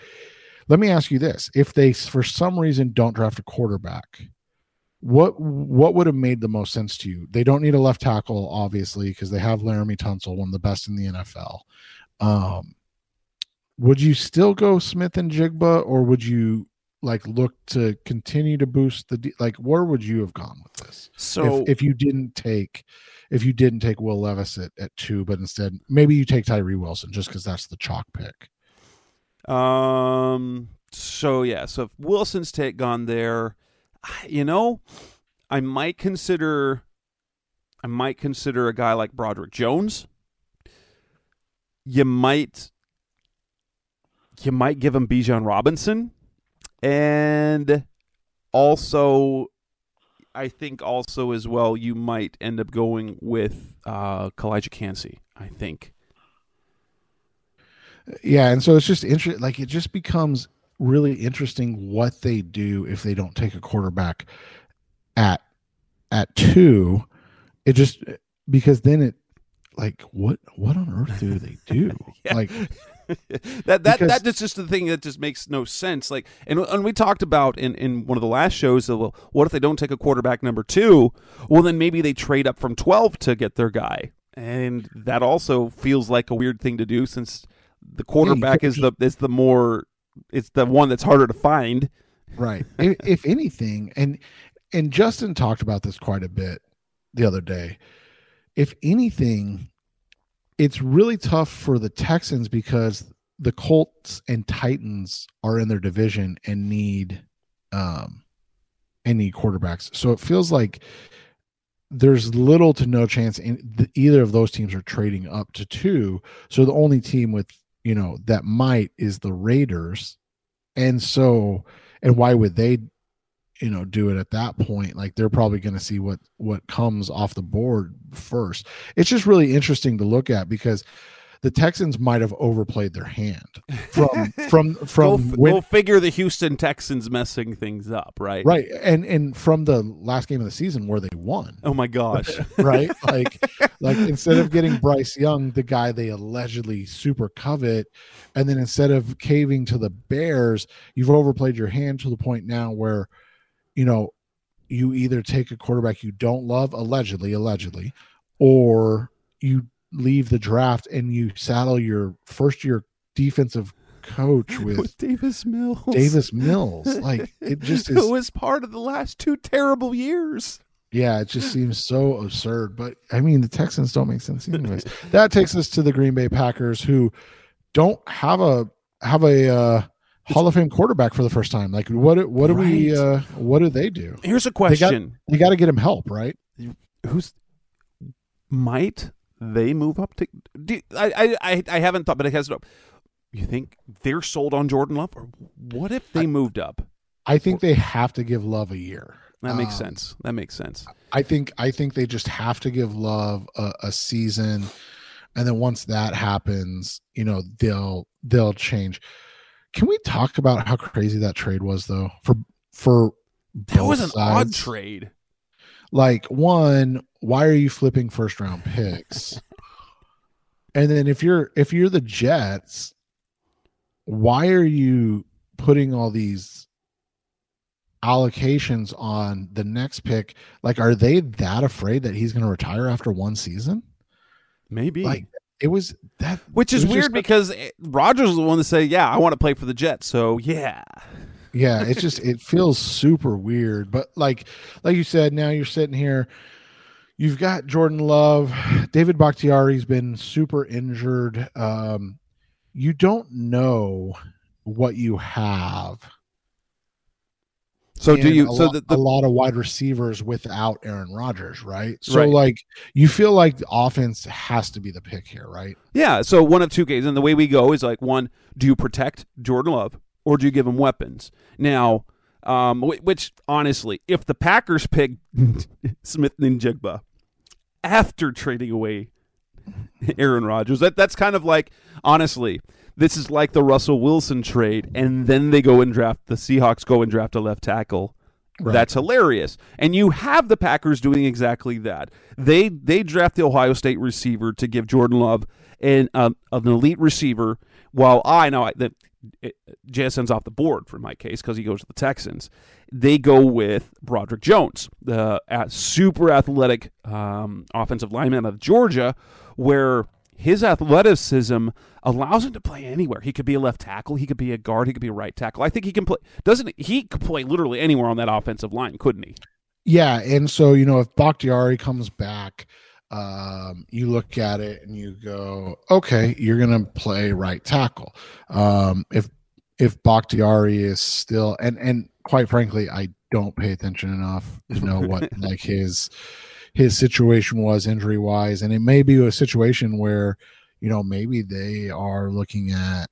Let me ask you this. If they for some reason don't draft a quarterback what what would have made the most sense to you? They don't need a left tackle obviously because they have Laremy Tunsil one of the best in the NFL um would you still go Smith-Njigba or would you like look to continue to boost the like where would you have gone with this? So if, if you didn't take if you didn't take will levis at, at two but instead maybe you take tyree wilson just because that's the chalk pick. Um so yeah so if wilson's take gone there you know i might consider i might consider a guy like broderick jones. You might you might give him Bijan Robinson and also I think also as well you might end up going with uh Calijah Kancey, I think. Yeah, and so it's just interesting like it just becomes really interesting what they do if they don't take a quarterback at at 2. It just because then it like what what on earth do they do? yeah. Like that that because, that's just the thing that just makes no sense. Like, and and we talked about in in one of the last shows. Of, well, what if they don't take a quarterback number two? Well, then maybe they trade up from twelve to get their guy, and that also feels like a weird thing to do since the quarterback yeah, is the is the more it's the one that's harder to find. Right. if, if anything, and and Justin talked about this quite a bit the other day. If anything, it's really tough for the Texans because the Colts and Titans are in their division and need um quarterbacks. So it feels like there's little to no chance in the, either of those teams are trading up to two. So the only team with you know that might is the Raiders, and so and why would they you know do it at that point like they're probably going to see what what comes off the board first it's just really interesting to look at because the Texans might have overplayed their hand from from from go, when, go figure the Houston Texans messing things up, right? right and and from the last game of the season where they won Oh my gosh. right like like instead of getting Bryce Young the guy they allegedly super covet and then instead of caving to the Bears you've overplayed your hand to the point now where you know you either take a quarterback you don't love allegedly allegedly or you leave the draft and you saddle your first year defensive coach with With Davis Mills. Davis Mills. Like it just Who is was part of the last two terrible years. yeah, it just seems so absurd. But I mean the Texans don't make sense anyways. that takes us to the Green Bay Packers who don't have a have a uh Hall of Fame quarterback for the first time. Like what do- what do we uh what do they do? Here's a question. You got to get him help, right? Who's might they move up to do, I, I I I haven't thought but it has it up. you think they're sold on Jordan Love or what if they moved up? I think they have to give Love a year. That makes Um, sense. That makes sense. I think I think they just have to give Love a, a season, and then once that happens, you know they'll they'll change. Can we talk about how crazy that trade was though? For for That was an both odd trade. Like one, why are you flipping first round picks? and then if you're if you're the Jets, why are you putting all these allocations on the next pick? Like, are they that afraid that he's going to retire after one season? Maybe. Like, it was that, Which is weird just- because Rodgers was the one to say, "Yeah, I want to play for the Jets." So yeah, yeah, it's just it feels super weird. But like, like you said, now you're sitting here. You've got Jordan Love, David Bakhtiari's been super injured. Um, you don't know what you have. So do you? So lot, the, the a lot of wide receivers without Aaron Rodgers, right? So Right. like you feel like the offense has to be the pick here, right? yeah. So one of two cases, and the way we go is like one: do you protect Jordan Love or do you give him weapons? Now, um, which honestly, if the Packers pick Smith-Njigba after trading away Aaron Rodgers, that that's kind of like honestly. This is like the Russell Wilson trade, and then they go and draft the Seahawks. Go and draft a left tackle. Right. That's hilarious. And you have the Packers doing exactly that. They they draft the Ohio State receiver to give Jordan Love an um, an elite receiver. While I know that JSN's off the board for my case because he goes to the Texans. They go with Broderick Jones, the uh, super athletic um, offensive lineman of Georgia, where his athleticism allows him to play anywhere. He could be a left tackle, he could be a guard, he could be a right tackle. I think he can play. Doesn't he could play literally anywhere on that offensive line, couldn't he? Yeah, and so you know if Bakhtiari comes back, um, you look at it and you go, okay, you're gonna play right tackle. Um, if if Bakhtiari is still and and quite frankly, I don't pay attention enough to know what like his his situation was injury wise, and it may be a situation where you know maybe they are looking at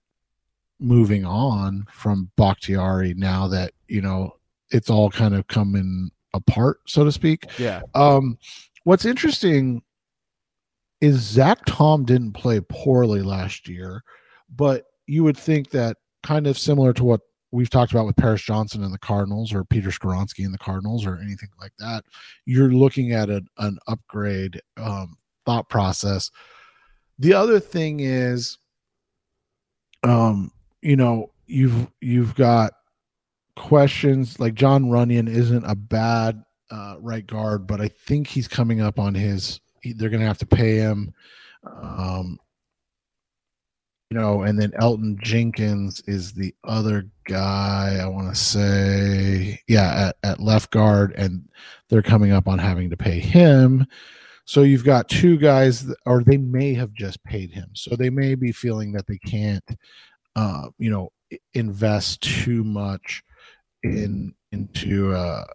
moving on from Bakhtiari now that you know it's all kind of coming apart, so to speak. Yeah. Um, what's interesting is Zach Tom didn't play poorly last year, but you would think that kind of similar to what we've talked about with Paris Johnson and the Cardinals or Peter Skoronski and the Cardinals or anything like that, you're looking at an, an upgrade um, thought process. The other thing is, um, you know, you've you've got questions like Jon Runyan isn't a bad uh, right guard, but I think he's coming up on his. They're going to have to pay him, um, you know, and then Elgton Jenkins is the other guy. I want to say, yeah, at, at left guard, and they're coming up on having to pay him. So you've got two guys, or they may have just paid him. So they may be feeling that they can't uh, you know, invest too much in into uh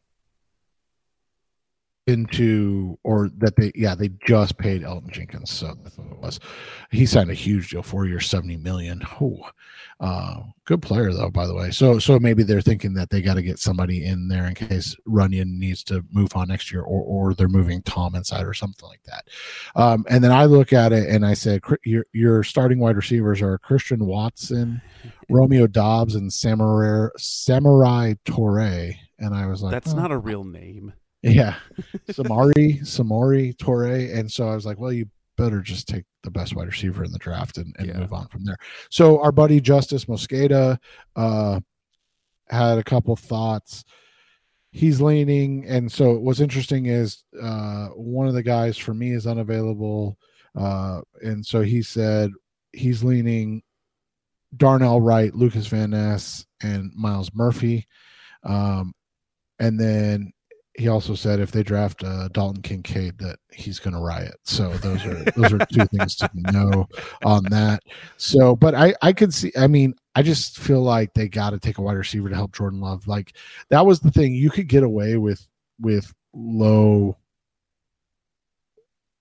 into or that they yeah they just paid Elgton Jenkins so that's what it was. He signed a huge deal four years 70 million. Oh uh good player though by the way. So so maybe they're thinking that they got to get somebody in there in case Runyan needs to move on next year or or they're moving Tom inside or something like that. Um and then I look at it and I said your your starting wide receivers are Christian Watson Romeo Doubs and Samurai Samurai Toure and I was like that's oh. not a real name yeah, Samari, Samori, Torre, and so I was like, well, you better just take the best wide receiver in the draft and, and yeah. move on from there. So our buddy Justice Mosqueda uh, had a couple thoughts. He's leaning, and so what's interesting is uh, one of the guys for me is unavailable, uh, and so he said he's leaning Darnell Wright, Lucas Van Ness, and Myles Murphy. Um, and then he also said if they draft uh, Dalton Kincaid that he's going to riot. So those are those are two things to know on that. So, but I I could see. I mean, I just feel like they got to take a wide receiver to help Jordan Love. Like that was the thing. You could get away with with low,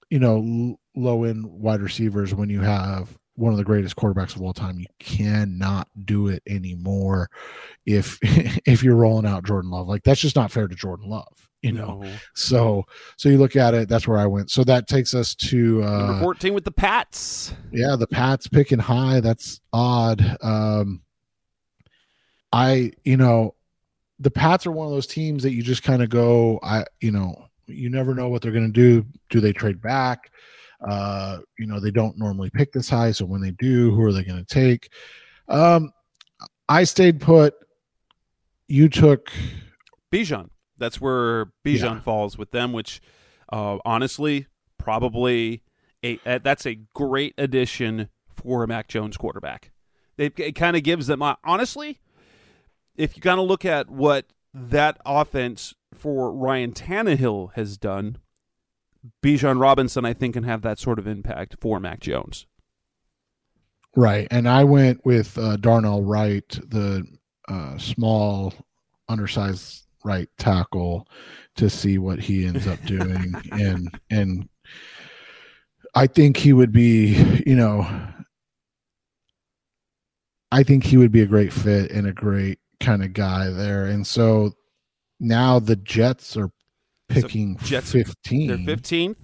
you know, low end wide receivers when you have one of the greatest quarterbacks of all time. You cannot do it anymore if if you're rolling out Jordan Love. Like that's just not fair to Jordan Love, you know. No. So so you look at it, that's where I went. So that takes us to uh number 14 with the Pats. Yeah, the Pats picking high. That's odd. Um I, you know, the Pats are one of those teams that you just kind of go, I, you know, you never know what they're going to do. Do they trade back? Uh, you know, they don't normally pick this high, so when they do, who are they going to take? Um, I stayed put. You took Bijan. That's where Bijan yeah. falls with them, which uh, honestly, probably a, a, that's a great addition for a Mac Jones quarterback. It, it kind of gives them uh, honestly, if you kind of look at what that offense for Ryan Tannehill has done, Bijan Robinson, I think, can have that sort of impact for Mac Jones. Right. And I went with uh, Darnell Wright, the uh, small, undersized right tackle, to see what he ends up doing. and, and, I think he would be, you know, I think he would be a great fit and a great kind of guy there. And so now the Jets are picking so Jets 15. They're 15th.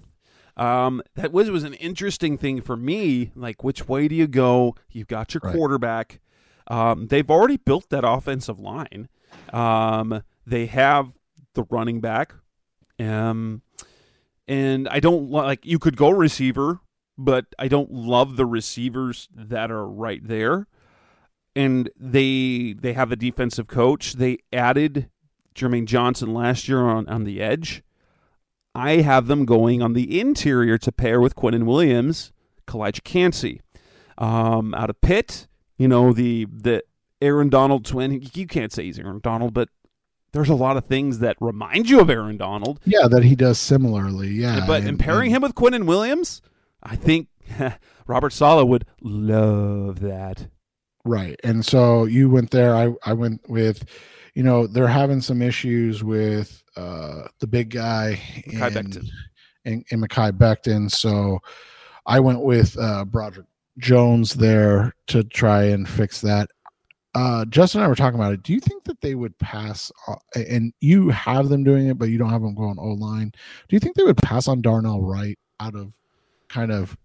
Um, that was was an interesting thing for me. Like, which way do you go? You've got your right. quarterback. Um, they've already built that offensive line. Um, they have the running back. Um, and I don't like you could go receiver, but I don't love the receivers that are right there. And they they have a defensive coach. They added Jermaine Johnson last year on, on the edge. I have them going on the interior to pair with Quinnen Williams, Calijah Kancey. Um, out of Pitt, you know, the the Aaron Donald twin. You can't say he's Aaron Donald, but there's a lot of things that remind you of Aaron Donald. Yeah, that he does similarly. Yeah. But and, pairing him with Quinnen Williams, I think Robert Saleh would love that. Right. And so you went there. I, I went with you know they're having some issues with uh, the big guy and, and, and Mekhi Becton. So I went with uh, Broderick Jones there to try and fix that. Uh, Justin and I were talking about it. Do you think that they would pass? Uh, and you have them doing it, but you don't have them going O line. Do you think they would pass on Darnell Wright out of kind of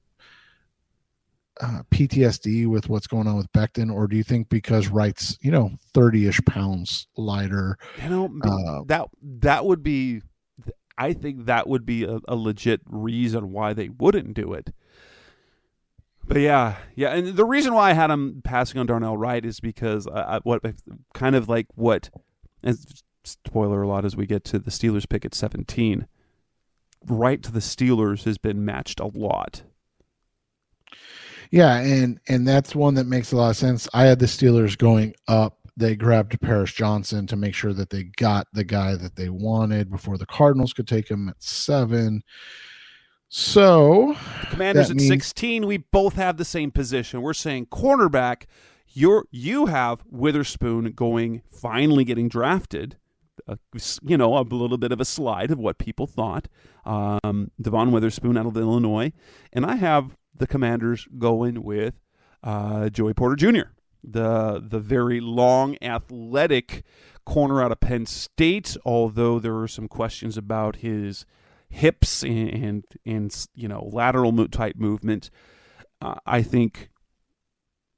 uh, PTSD with what's going on with Becton, or do you think because Wright's you know thirty ish pounds lighter? You know uh, that that would be, I think that would be a, a, legit reason why they wouldn't do it. But yeah, yeah, and the reason why I had him passing on Darnell Wright is because I, what kind of like what, and spoiler a lot as we get to the Steelers pick at seventeen. Right to the Steelers has been matched a lot yeah, and and that's one that makes a lot of sense. I had the Steelers going up. They grabbed Paris Johnson to make sure that they got the guy that they wanted before the Cardinals could take him at seven. So the Commanders at means, 16, we both have the same position. We're saying cornerback, you're you have Witherspoon going finally getting drafted. Uh, you know, a little bit of a slide of what people thought. Um, Devon Witherspoon out of Illinois, and I have the Commanders going with uh, Joey Porter Jr., the the very long, athletic corner out of Penn State. Although there were some questions about his hips and and, and you know lateral type movement, uh, I think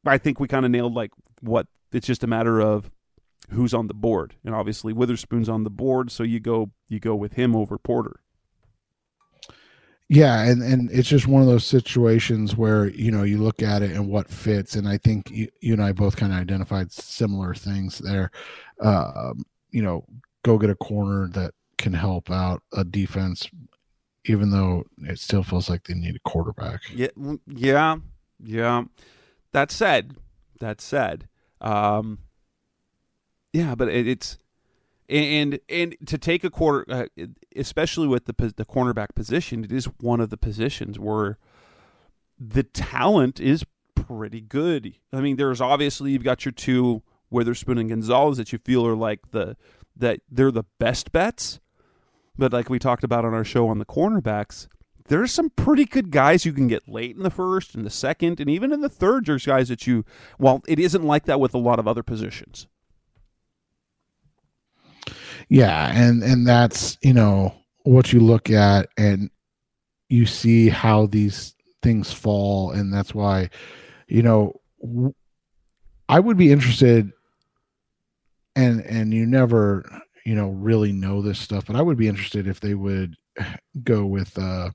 I think we kind of nailed like what it's just a matter of who's on the board, and obviously Witherspoon's on the board, so you go you go with him over Porter. Yeah, and and it's just one of those situations where you know you look at it and what fits, and I think you, you and I both kind of identified similar things there. Uh, you know, go get a corner that can help out a defense, even though it still feels like they need a quarterback. Yeah, yeah, yeah. That said, that said, um, yeah, but it, it's and and to take a quarter, uh, especially with the the cornerback position, it is one of the positions where the talent is pretty good. I mean, there's obviously you've got your two Witherspoon and Gonzalez that you feel are like the that they're the best bets, but like we talked about on our show on the cornerbacks, there's some pretty good guys you can get late in the first, in the second, and even in the third. There's guys that you, well, it isn't like that with a lot of other positions. Yeah, and and that's you know what you look at and you see how these things fall, and that's why you know I would be interested, and and you never you know really know this stuff, but I would be interested if they would go with uh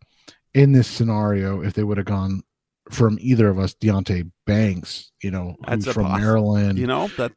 in this scenario if they would have gone from either of us, Deonte Banks, you know, who's from Maryland. You know that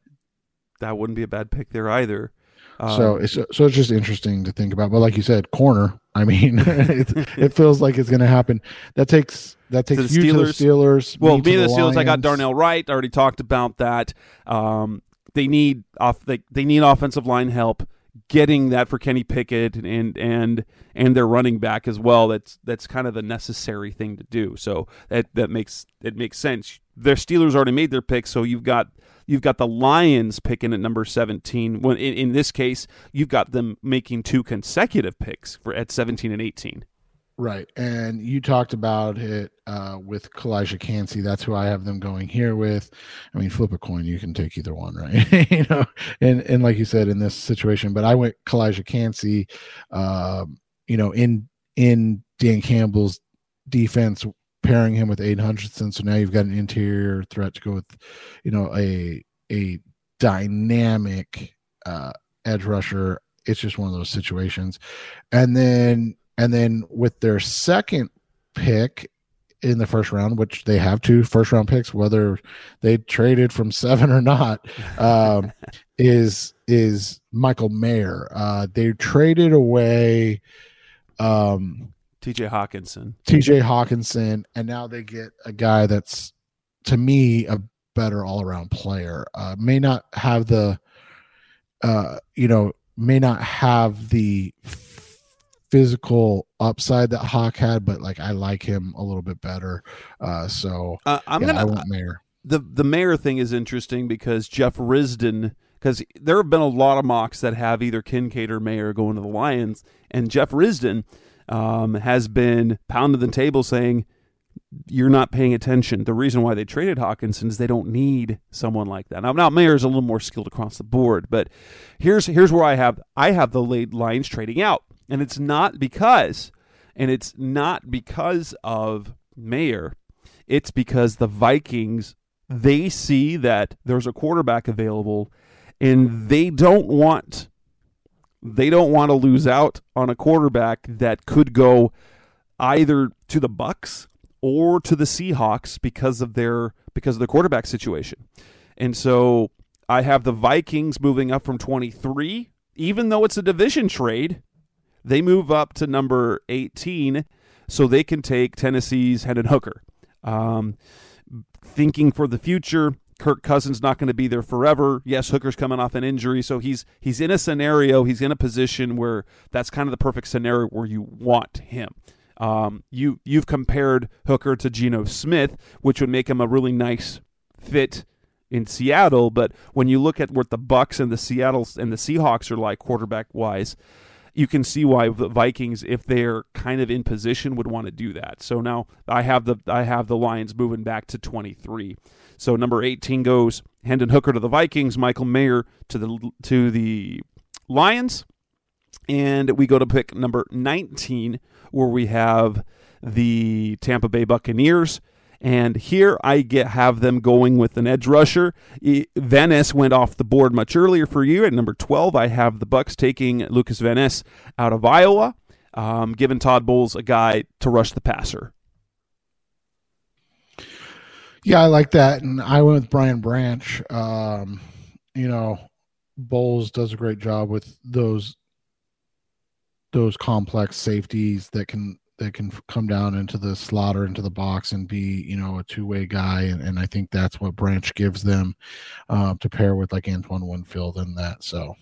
that wouldn't be a bad pick there either. Um, so it's so it's just interesting to think about. But like you said, corner. I mean, it, it feels like it's going to happen. That takes that takes the you Steelers. to the Steelers. Well, me, me the, the Steelers. Lions. I got Darnell Wright. I already talked about that. Um, they need off. They, they need offensive line help getting that for Kenny Pickett and and and their running back as well. That's that's kind of the necessary thing to do. So that that makes it makes sense. Their Steelers already made their pick, so you've got You've got the Lions picking at number 17. When in, in this case, you've got them making two consecutive picks for at 17 and 18. Right. And you talked about it uh, with Calijah Kancey. That's who I have them going here with. I mean, flip a coin, you can take either one, right? you know, and, and like you said, in this situation, but I went Calijah Kancey, uh, you know, in, in Dan Campbell's defense pairing him with Aidan Hutchinson. So now you've got an interior threat to go with, you know, a a dynamic uh, edge rusher. It's just one of those situations. And then and then with their second pick in the first round, which they have two first round picks, whether they traded from seven or not, um, is is Michael Mayer. Uh, they traded away um TJ Hockenson. TJ Hockenson. and now they get a guy that's to me a better all around player. Uh, may not have the, uh, you know, may not have the physical upside that Hawk had, but like I like him a little bit better. Uh, so uh, I'm yeah, gonna I want Mayer. The the Mayer thing is interesting because Jeff Risdon. Because there have been a lot of mocks that have either Kincaid or Mayer going to the Lions, and Jeff Risdon um, has been pounding the table saying you're not paying attention. The reason why they traded Hockenson is they don't need someone like that. Now, now is a little more skilled across the board, but here's here's where I have I have the Lions trading out, and it's not because, and it's not because of Mayer, it's because the Vikings they see that there's a quarterback available, and they don't want they don't want to lose out on a quarterback that could go either to the Bucks or to the Seahawks because of their because of the quarterback situation. And so I have the Vikings moving up from 23, even though it's a division trade, they move up to number 18 so they can take Tennessee's Hendon Hooker. Um, thinking for the future, Kirk Cousins not going to be there forever. Yes, Hooker's coming off an injury, so he's he's in a scenario, he's in a position where that's kind of the perfect scenario where you want him. Um, you you've compared Hooker to Geno Smith, which would make him a really nice fit in Seattle, but when you look at what the Bucks and the Seattle and the Seahawks are like quarterback wise, you can see why the Vikings, if they're kind of in position, would want to do that. So now I have the I have the Lions moving back to 23. So number 18 goes Hendon Hooker to the Vikings, Michael Mayer to the to the Lions, and we go to pick number 19 where we have the Tampa Bay Buccaneers. And here I get have them going with an edge rusher. Van Ness went off the board much earlier for you. At number 12, I have the Bucks taking Lukas Van Ness out of Iowa, um, giving Todd Bowles a guy to rush the passer. Yeah, I like that. And I went with Brian Branch. Um, you know, Bowles does a great job with those those complex safeties that can that can come down into the slaughter into the box and be you know a two-way guy and, and i think that's what branch gives them uh, to pair with like antoine winfield and that so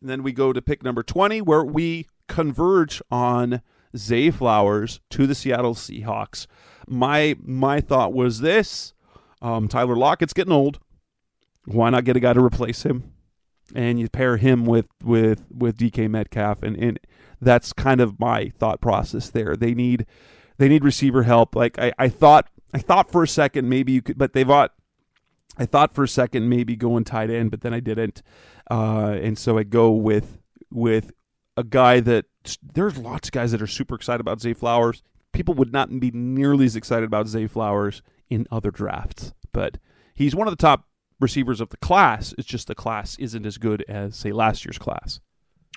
and then we go to pick number 20 where we converge on zay flowers to the seattle seahawks my my thought was this um, tyler lockett's getting old why not get a guy to replace him and you pair him with with with dk metcalf and and that's kind of my thought process there. They need they need receiver help. Like I, I thought I thought for a second maybe you could, but they've got. I thought for a second maybe going tight end, but then I didn't, uh, and so I go with with a guy that there's lots of guys that are super excited about Zay Flowers. People would not be nearly as excited about Zay Flowers in other drafts, but he's one of the top receivers of the class. It's just the class isn't as good as say last year's class.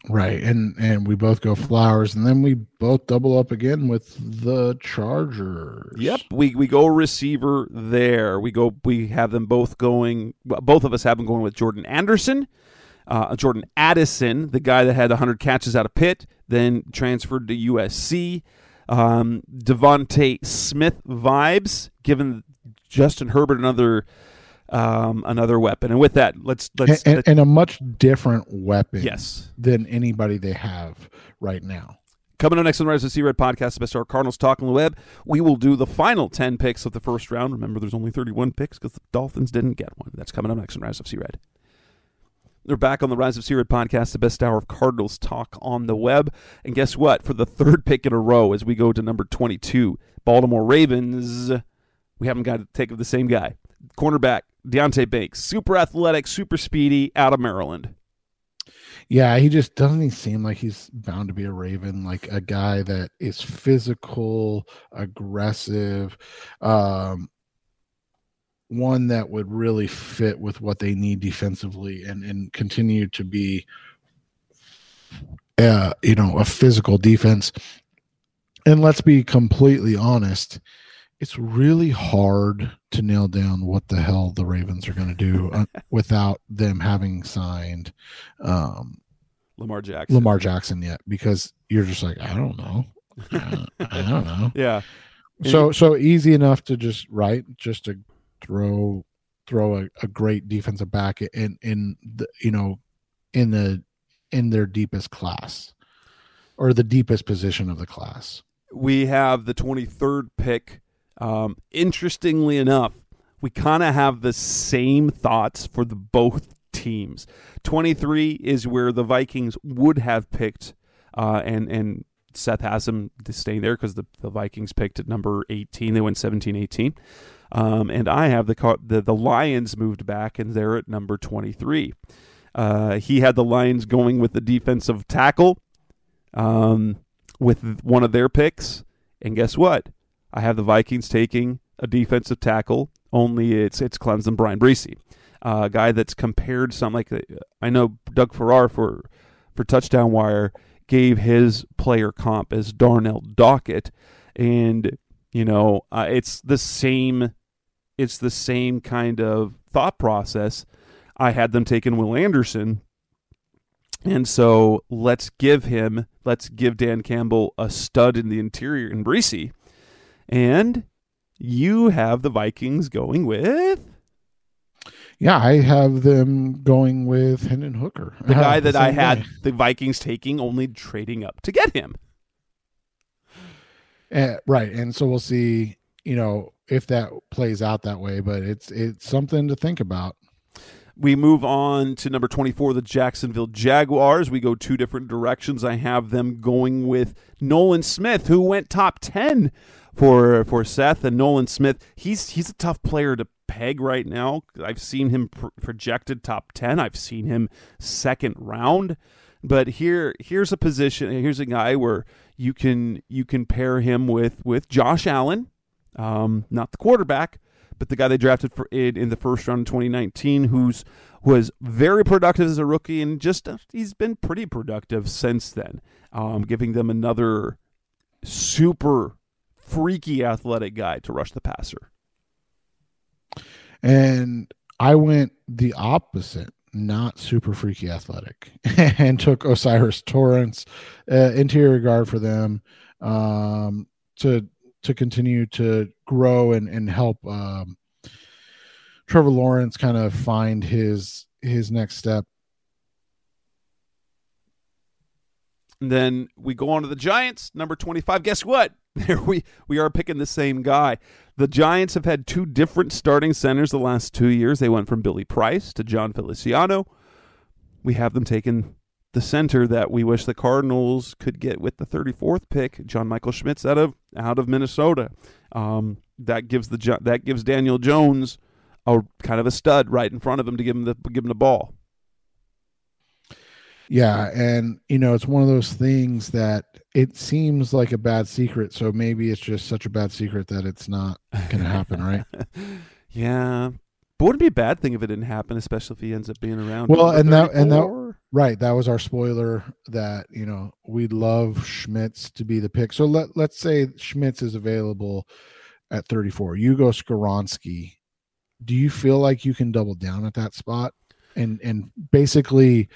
Right, and and we both go flowers, and then we both double up again with the Chargers. Yep, we we go receiver there. We go. We have them both going. Both of us have them going with Jordan Anderson, uh, Jordan Addison, the guy that had 100 catches out of Pitt, then transferred to USC. Um, DeVonta Smith vibes, given Justin Herbert another um, another weapon. And with that, let's let's and, and, a much different weapon, yes, than anybody they have right now. Coming up next on the Rise Up Sea Red podcast, the best our Cardinals talk on the web. We will do the final ten picks of the first round. Remember, there's only 31 picks because the Dolphins didn't get one. That's coming up next on Rise Up Sea Red. They're back on the Rise Up Sea Red podcast, the best hour of Cardinals talk on the web. And guess what? For the third pick in a row, as we go to number 22, Baltimore Ravens, we haven't got to take of the same guy. Cornerback Deonte Banks, super athletic, super speedy, out of Maryland. Yeah, he just doesn't he seem like he's bound to be a Raven, like a guy that is physical, aggressive, um, one that would really fit with what they need defensively and and continue to be, uh, you know, a physical defense. And let's be completely honest, it's really hard to nail down what the hell the Ravens are going to do uh, without them having signed um, Lamar Jackson. Lamar Jackson yet, because you're just like, I don't know, I, I don't know. yeah. So so easy enough to just write just to throw throw a, a great defensive back in in the you know in the in their deepest class or the deepest position of the class. We have the 23rd pick um, interestingly enough, we kind of have the same thoughts for the both teams. 23 is where the Vikings would have picked, uh, and and Seth has them staying there because the, the Vikings picked at number 18. They went 17 18. Um, and I have the, the the Lions moved back, and they're at number 23. Uh, he had the Lions going with the defensive tackle um, with one of their picks. And guess what? I have the Vikings taking a defensive tackle. Only it's it's Clemson Bryan Bresee, uh, a guy that's compared some like I know Doug Farrar for for touchdown wire gave his player comp as Darnell Dockett, and you know uh, it's the same it's the same kind of thought process. I had them taking Will Anderson, and so let's give him let's give Dan Campbell a stud in the interior in Bresee and you have the Vikings going with. Yeah, I have them going with Hendon Hooker. The guy that I had guy. the Vikings taking, only trading up to get him. Uh, right, and so we'll see. You know if that plays out that way, but it's it's something to think about. We move on to number 24, the Jacksonville Jaguars. We go two different directions. I have them going with Nolan Smith, who went top 10 for for Seth and Nolan Smith. He's he's a tough player to peg right now. I've seen him pr- projected top 10. I've seen him second round. But here here's a position, here's a guy where you can you can pair him with with Josh Allen, um, not the quarterback, but the guy they drafted for in, in the first round in 2019, who's was very productive as a rookie and just uh, he's been pretty productive since then, um, giving them another super freaky athletic guy to rush the passer. And I went the opposite, not super freaky athletic, and took O'Cyrus Torrence, uh, interior guard for them, um, to to continue to grow and and help um, Trevor Lawrence kind of find his his next step. And then we go on to the Giants, number 25. Guess what? There we we are picking the same guy. The Giants have had two different starting centers the last two years. They went from Billy Price to Jon Feliciano. We have them taking the center that we wish the Cardinals could get with the 34th pick, John Michael Schmitz out of out of Minnesota. Um, that gives the that gives Daniel Jones a kind of a stud right in front of him to give him the give him the ball. Yeah, and you know, it's one of those things that it seems like a bad secret, so maybe it's just such a bad secret that it's not going to happen, right? yeah. But wouldn't be a bad thing if it didn't happen, especially if he ends up being around. Well, and that and that right, that was our spoiler that, you know, we'd love Schmitz to be the pick. So let let's say Schmitz is available at 34. You go Skoronski. Do you feel like you can double down at that spot and and basically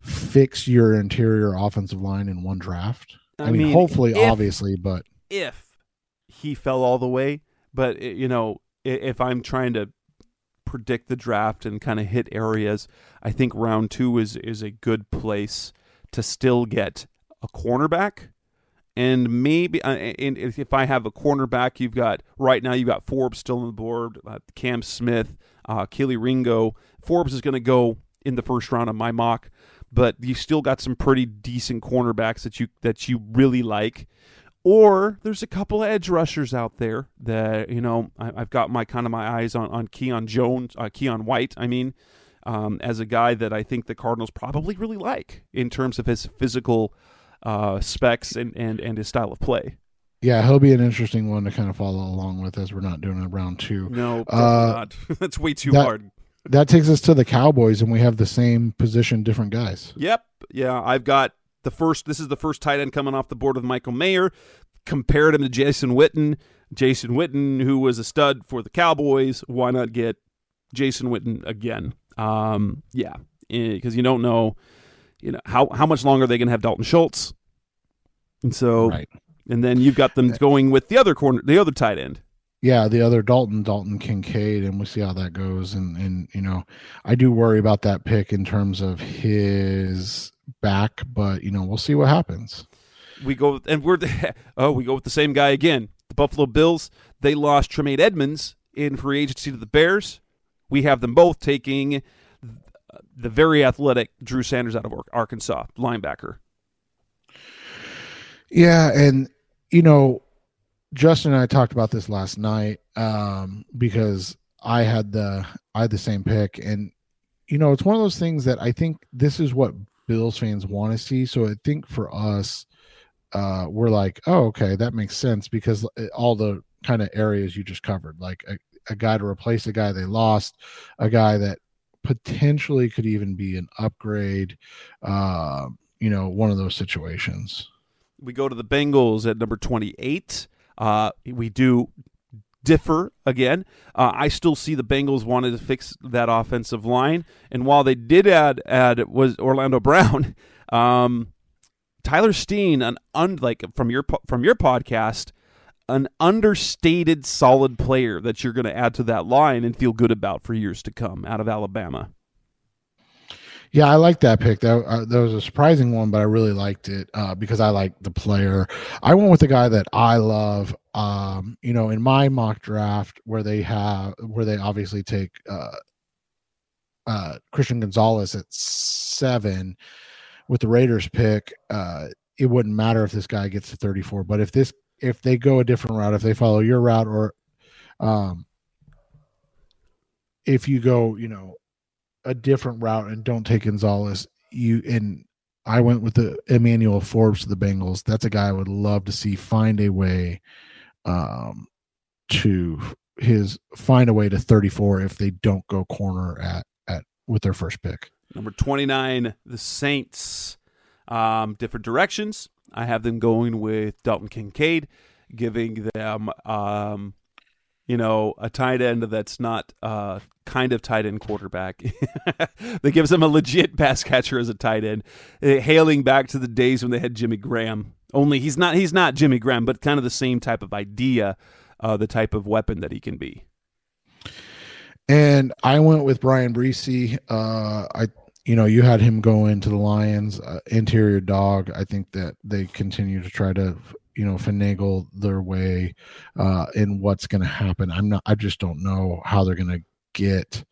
fix your interior offensive line in one draft? I, I mean, mean, hopefully, if, obviously, but if he fell all the way, but eh, you know, if I'm trying to predict the draft and kind of hit areas, I think round two is is a good place to still get a cornerback. And maybe, uh, and if I have a cornerback, you've got right now you've got Forbes still on the board, uh, Cam Smith, uh, Kelee Ringo. Forbes is going to go in the first round of my mock but you still got some pretty decent cornerbacks that you that you really like. Or there's a couple edge rushers out there that you know I, have got my kind of my eyes on on Keon Jones, uh, Keion White. I mean, um, as a guy that I think the Cardinals probably really like in terms of his physical uh, specs and, and and his style of play. Yeah, he'll be an interesting one to kind of follow along with as we're not doing a round two. No, uh, not. That's way too that, hard that takes us to the Cowboys, and we have the same position, different guys. Yep. Yeah, I've got the first. This is the first tight end coming off the board with Michael Mayer. Compared him to Jason Witten. Jason Witten, who was a stud for the Cowboys. Why not get Jason Witten again? Um, yeah, because eh, you don't know, you know how how much longer they can have Dalton Schultz, and so, right. and then you've got them going with the other corner, the other tight end yeah, the other Dalton, Dalton Kincaid, and we'll see how that goes. And and you know, I do worry about that pick in terms of his back, but you know, we'll see what happens. We go and we're the, oh, we go with the same guy again. The Buffalo Bills. They lost Tremaine Edmunds in free agency to the Bears. We have them both taking the very athletic Drew Sanders out of Arkansas, linebacker. Yeah, and you know, Justin and I talked about this last night um, because I had the I had the same pick, and you know it's one of those things that I think this is what Bills fans want to see. So I think for us, uh, we're like, oh, okay, that makes sense because all the kind of areas you just covered, like a, a guy to replace a guy they lost, a guy that potentially could even be an upgrade. Uh, you know, one of those situations. We go to the Bengals at number 28. Uh, we do differ again. Uh, I still see the Bengals wanted to fix that offensive line, and while they did add add was Orlando Brown, um, Tyler Steen, an un, like from your from your podcast, an understated solid player that you're going to add to that line and feel good about for years to come out of Alabama. Yeah, I like that pick. That uh, that was a surprising one, but I really liked it uh, because I like the player. I went with the guy that I love. Um, you know, in my mock draft, where they have where they obviously take uh, uh, Christian Gonzalez at seven with the Raiders pick, uh, it wouldn't matter if this guy gets to 34. But if this if they go a different route, if they follow your route, or um, if you go, you know, a different route and don't take Gonzalez, you and I went with the Emmanuel Forbes to the Bengals. That's a guy I would love to see find a way um, to his find a way to 34 if they don't go corner at at with their first pick. Number 29, the Saints. Um, different directions. I have them going with Dalton Kincaid, giving them, um, you know, a tight end that's not uh, kind of tight end quarterback. that gives them a legit pass catcher as a tight end, uh, hailing back to the days when they had Jimmy Graham. Only he's not he's not Jimmy Graham, but kind of the same type of idea, uh, the type of weapon that he can be. And I went with Bryan Bresee. Uh, I you know, you had him go into the Lions, uh, interior dog. I think that they continue to try to, you know, finagle their way uh, in what's going to happen. I'm not. I just don't know how they're going to get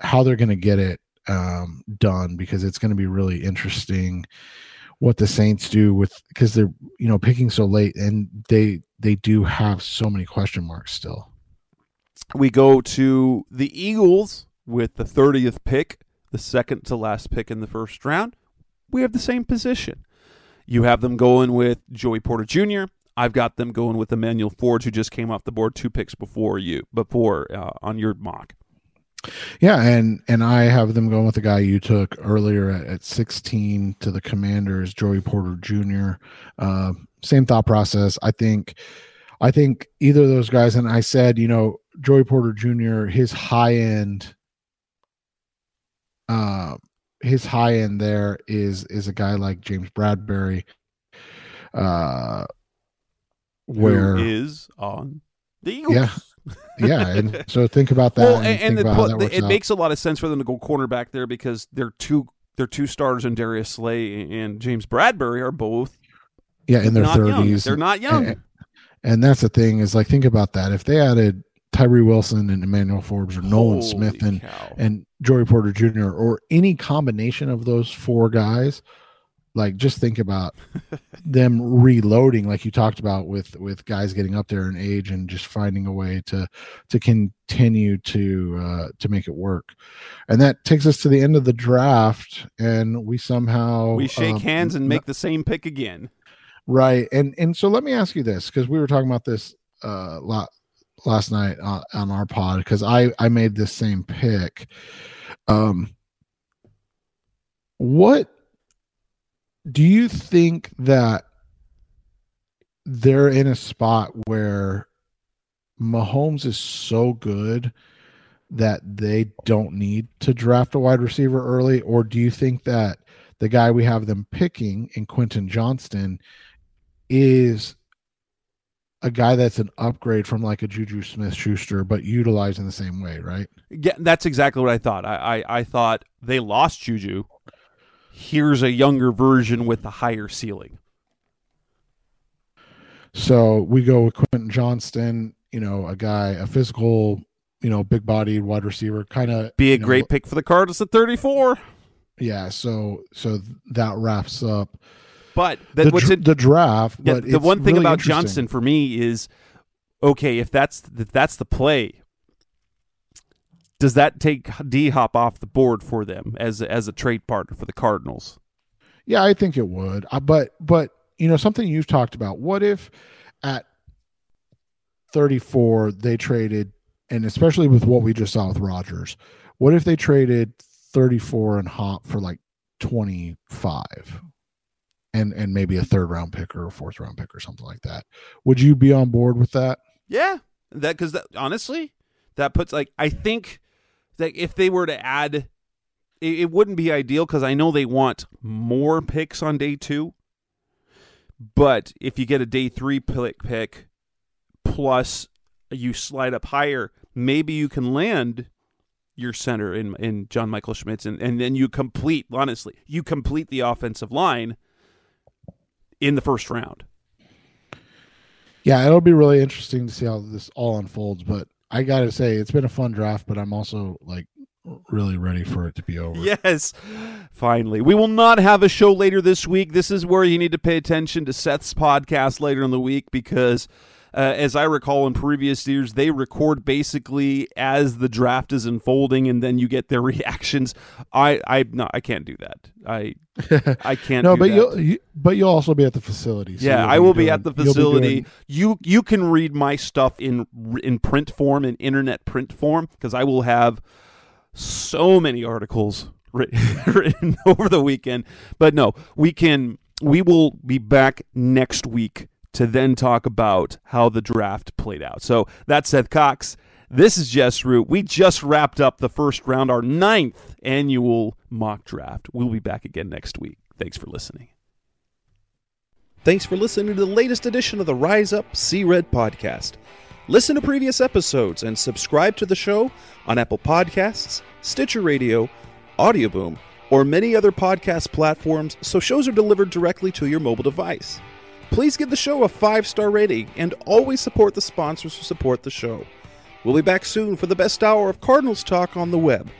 how they're going to get it um, done because it's going to be really interesting what the Saints do with because they're you know picking so late and they they do have so many question marks still. We go to the Eagles with the 30th pick the second to last pick in the first round, we have the same position. You have them going with Joey Porter Jr. I've got them going with Emmanuel Forbes, who just came off the board two picks before you, before uh, on your mock. Yeah, and and I have them going with the guy you took earlier at, at 16 to the Commanders, Joey Porter Jr. Uh, same thought process. I think, I think either of those guys, and I said, you know, Joey Porter Jr. His high end uh, his high end there is is a guy like James Bradberry, uh, where Who is on the Eagles. Yeah. yeah, and so think about that. Well, and, and, and the, the, it out. makes a lot of sense for them to go cornerback there because they're two they're two stars and Darius Slay and James Bradberry are both yeah in their thirties. They're not young. And, and, that's the thing is like think about that. If they added Tyree Wilson and Emmanuel Forbes or Nolan Holy Smith and cow. and Joey Porter Jr. or any combination of those four guys, like just think about them reloading, like you talked about with with guys getting up there in age and just finding a way to to continue to uh, to make it work. And that takes us to the end of the draft, and we somehow we shake um, hands and make the same pick again. Right, and and so let me ask you this because we were talking about this uh, a lot last night on, on our pod because I I made this same pick. Um, what do you think that they're in a spot where Mahomes is so good that they don't need to draft a wide receiver early, or do you think that the guy we have them picking in Quentin Johnston is a guy that's an upgrade from like a Juju Smith Schuster, but utilized in the same way, right? Yeah, that's exactly what I thought. I, I, I thought they lost Juju. Here's a younger version with a higher ceiling. So we go with Quentin Johnston, you know, a guy, a physical, you know, big bodied wide receiver, kind of be a great know, pick for the Cardinals at 34. Yeah, so so that wraps up but the, what's it, the draft. Yeah, the one thing really about Johnson for me is okay if that's if that's the play. Does that take D Hop off the board for them as as a trade partner for the Cardinals? Yeah, I think it would. Uh, but but you know something you've talked about. What if at 34 they traded, and especially with what we just saw with Rodgers. what if they traded 34 and Hop for like 25? And and maybe a third round pick or a fourth round pick or something like that. Would you be on board with that? Yeah, that because honestly, that puts like I think that if they were to add, it, it wouldn't be ideal because I know they want more picks on day two. But if you get a day three pick pick plus you slide up higher, maybe you can land your center in in John Michael Schmitz and, and then you complete honestly, you complete the offensive line in the first round. Yeah, it'll be really interesting to see how this all unfolds. But I got to say, it's been a fun draft. But I'm also like really ready for it to be over. Yes, finally. We will not have a show later this week. This is where you need to pay attention to Seth's podcast later in the week because. Uh, as I recall in previous years, they record basically as the draft is unfolding, and then you get their reactions. I, I, no, I can't do that. I, I can't. no, do but that. you'll you, but you'll also be at the facility. so Yeah, I will be doing- at the facility. doing- You you can read my stuff in in print form in internet print form because I will have so many articles written, written over the weekend. But no, we can we will be back next week to then talk about how the draft played out. So that's Seth Cox. This is Jess Root. We just wrapped up the first round, our ninth annual mock draft. We'll be back again next week. Thanks for listening. Thanks for listening to the latest edition of the Rise Up Sea Red podcast. Listen to previous episodes and subscribe to the show on Apple Podcasts, Stitcher Radio, Audioboom, or many other podcast platforms so shows are delivered directly to your mobile device. Please give the show a five star rating and always support the sponsors who support the show. We'll be back soon for the best hour of Cardinals talk on the web.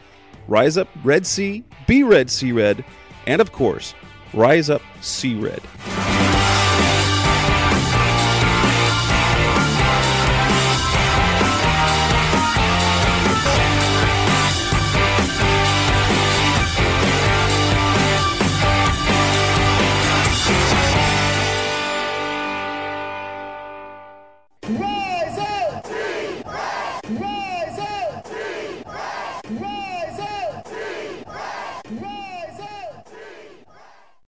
Rise up, Red Sea, be Red Sea Red, and of course, Rise up, Sea Red.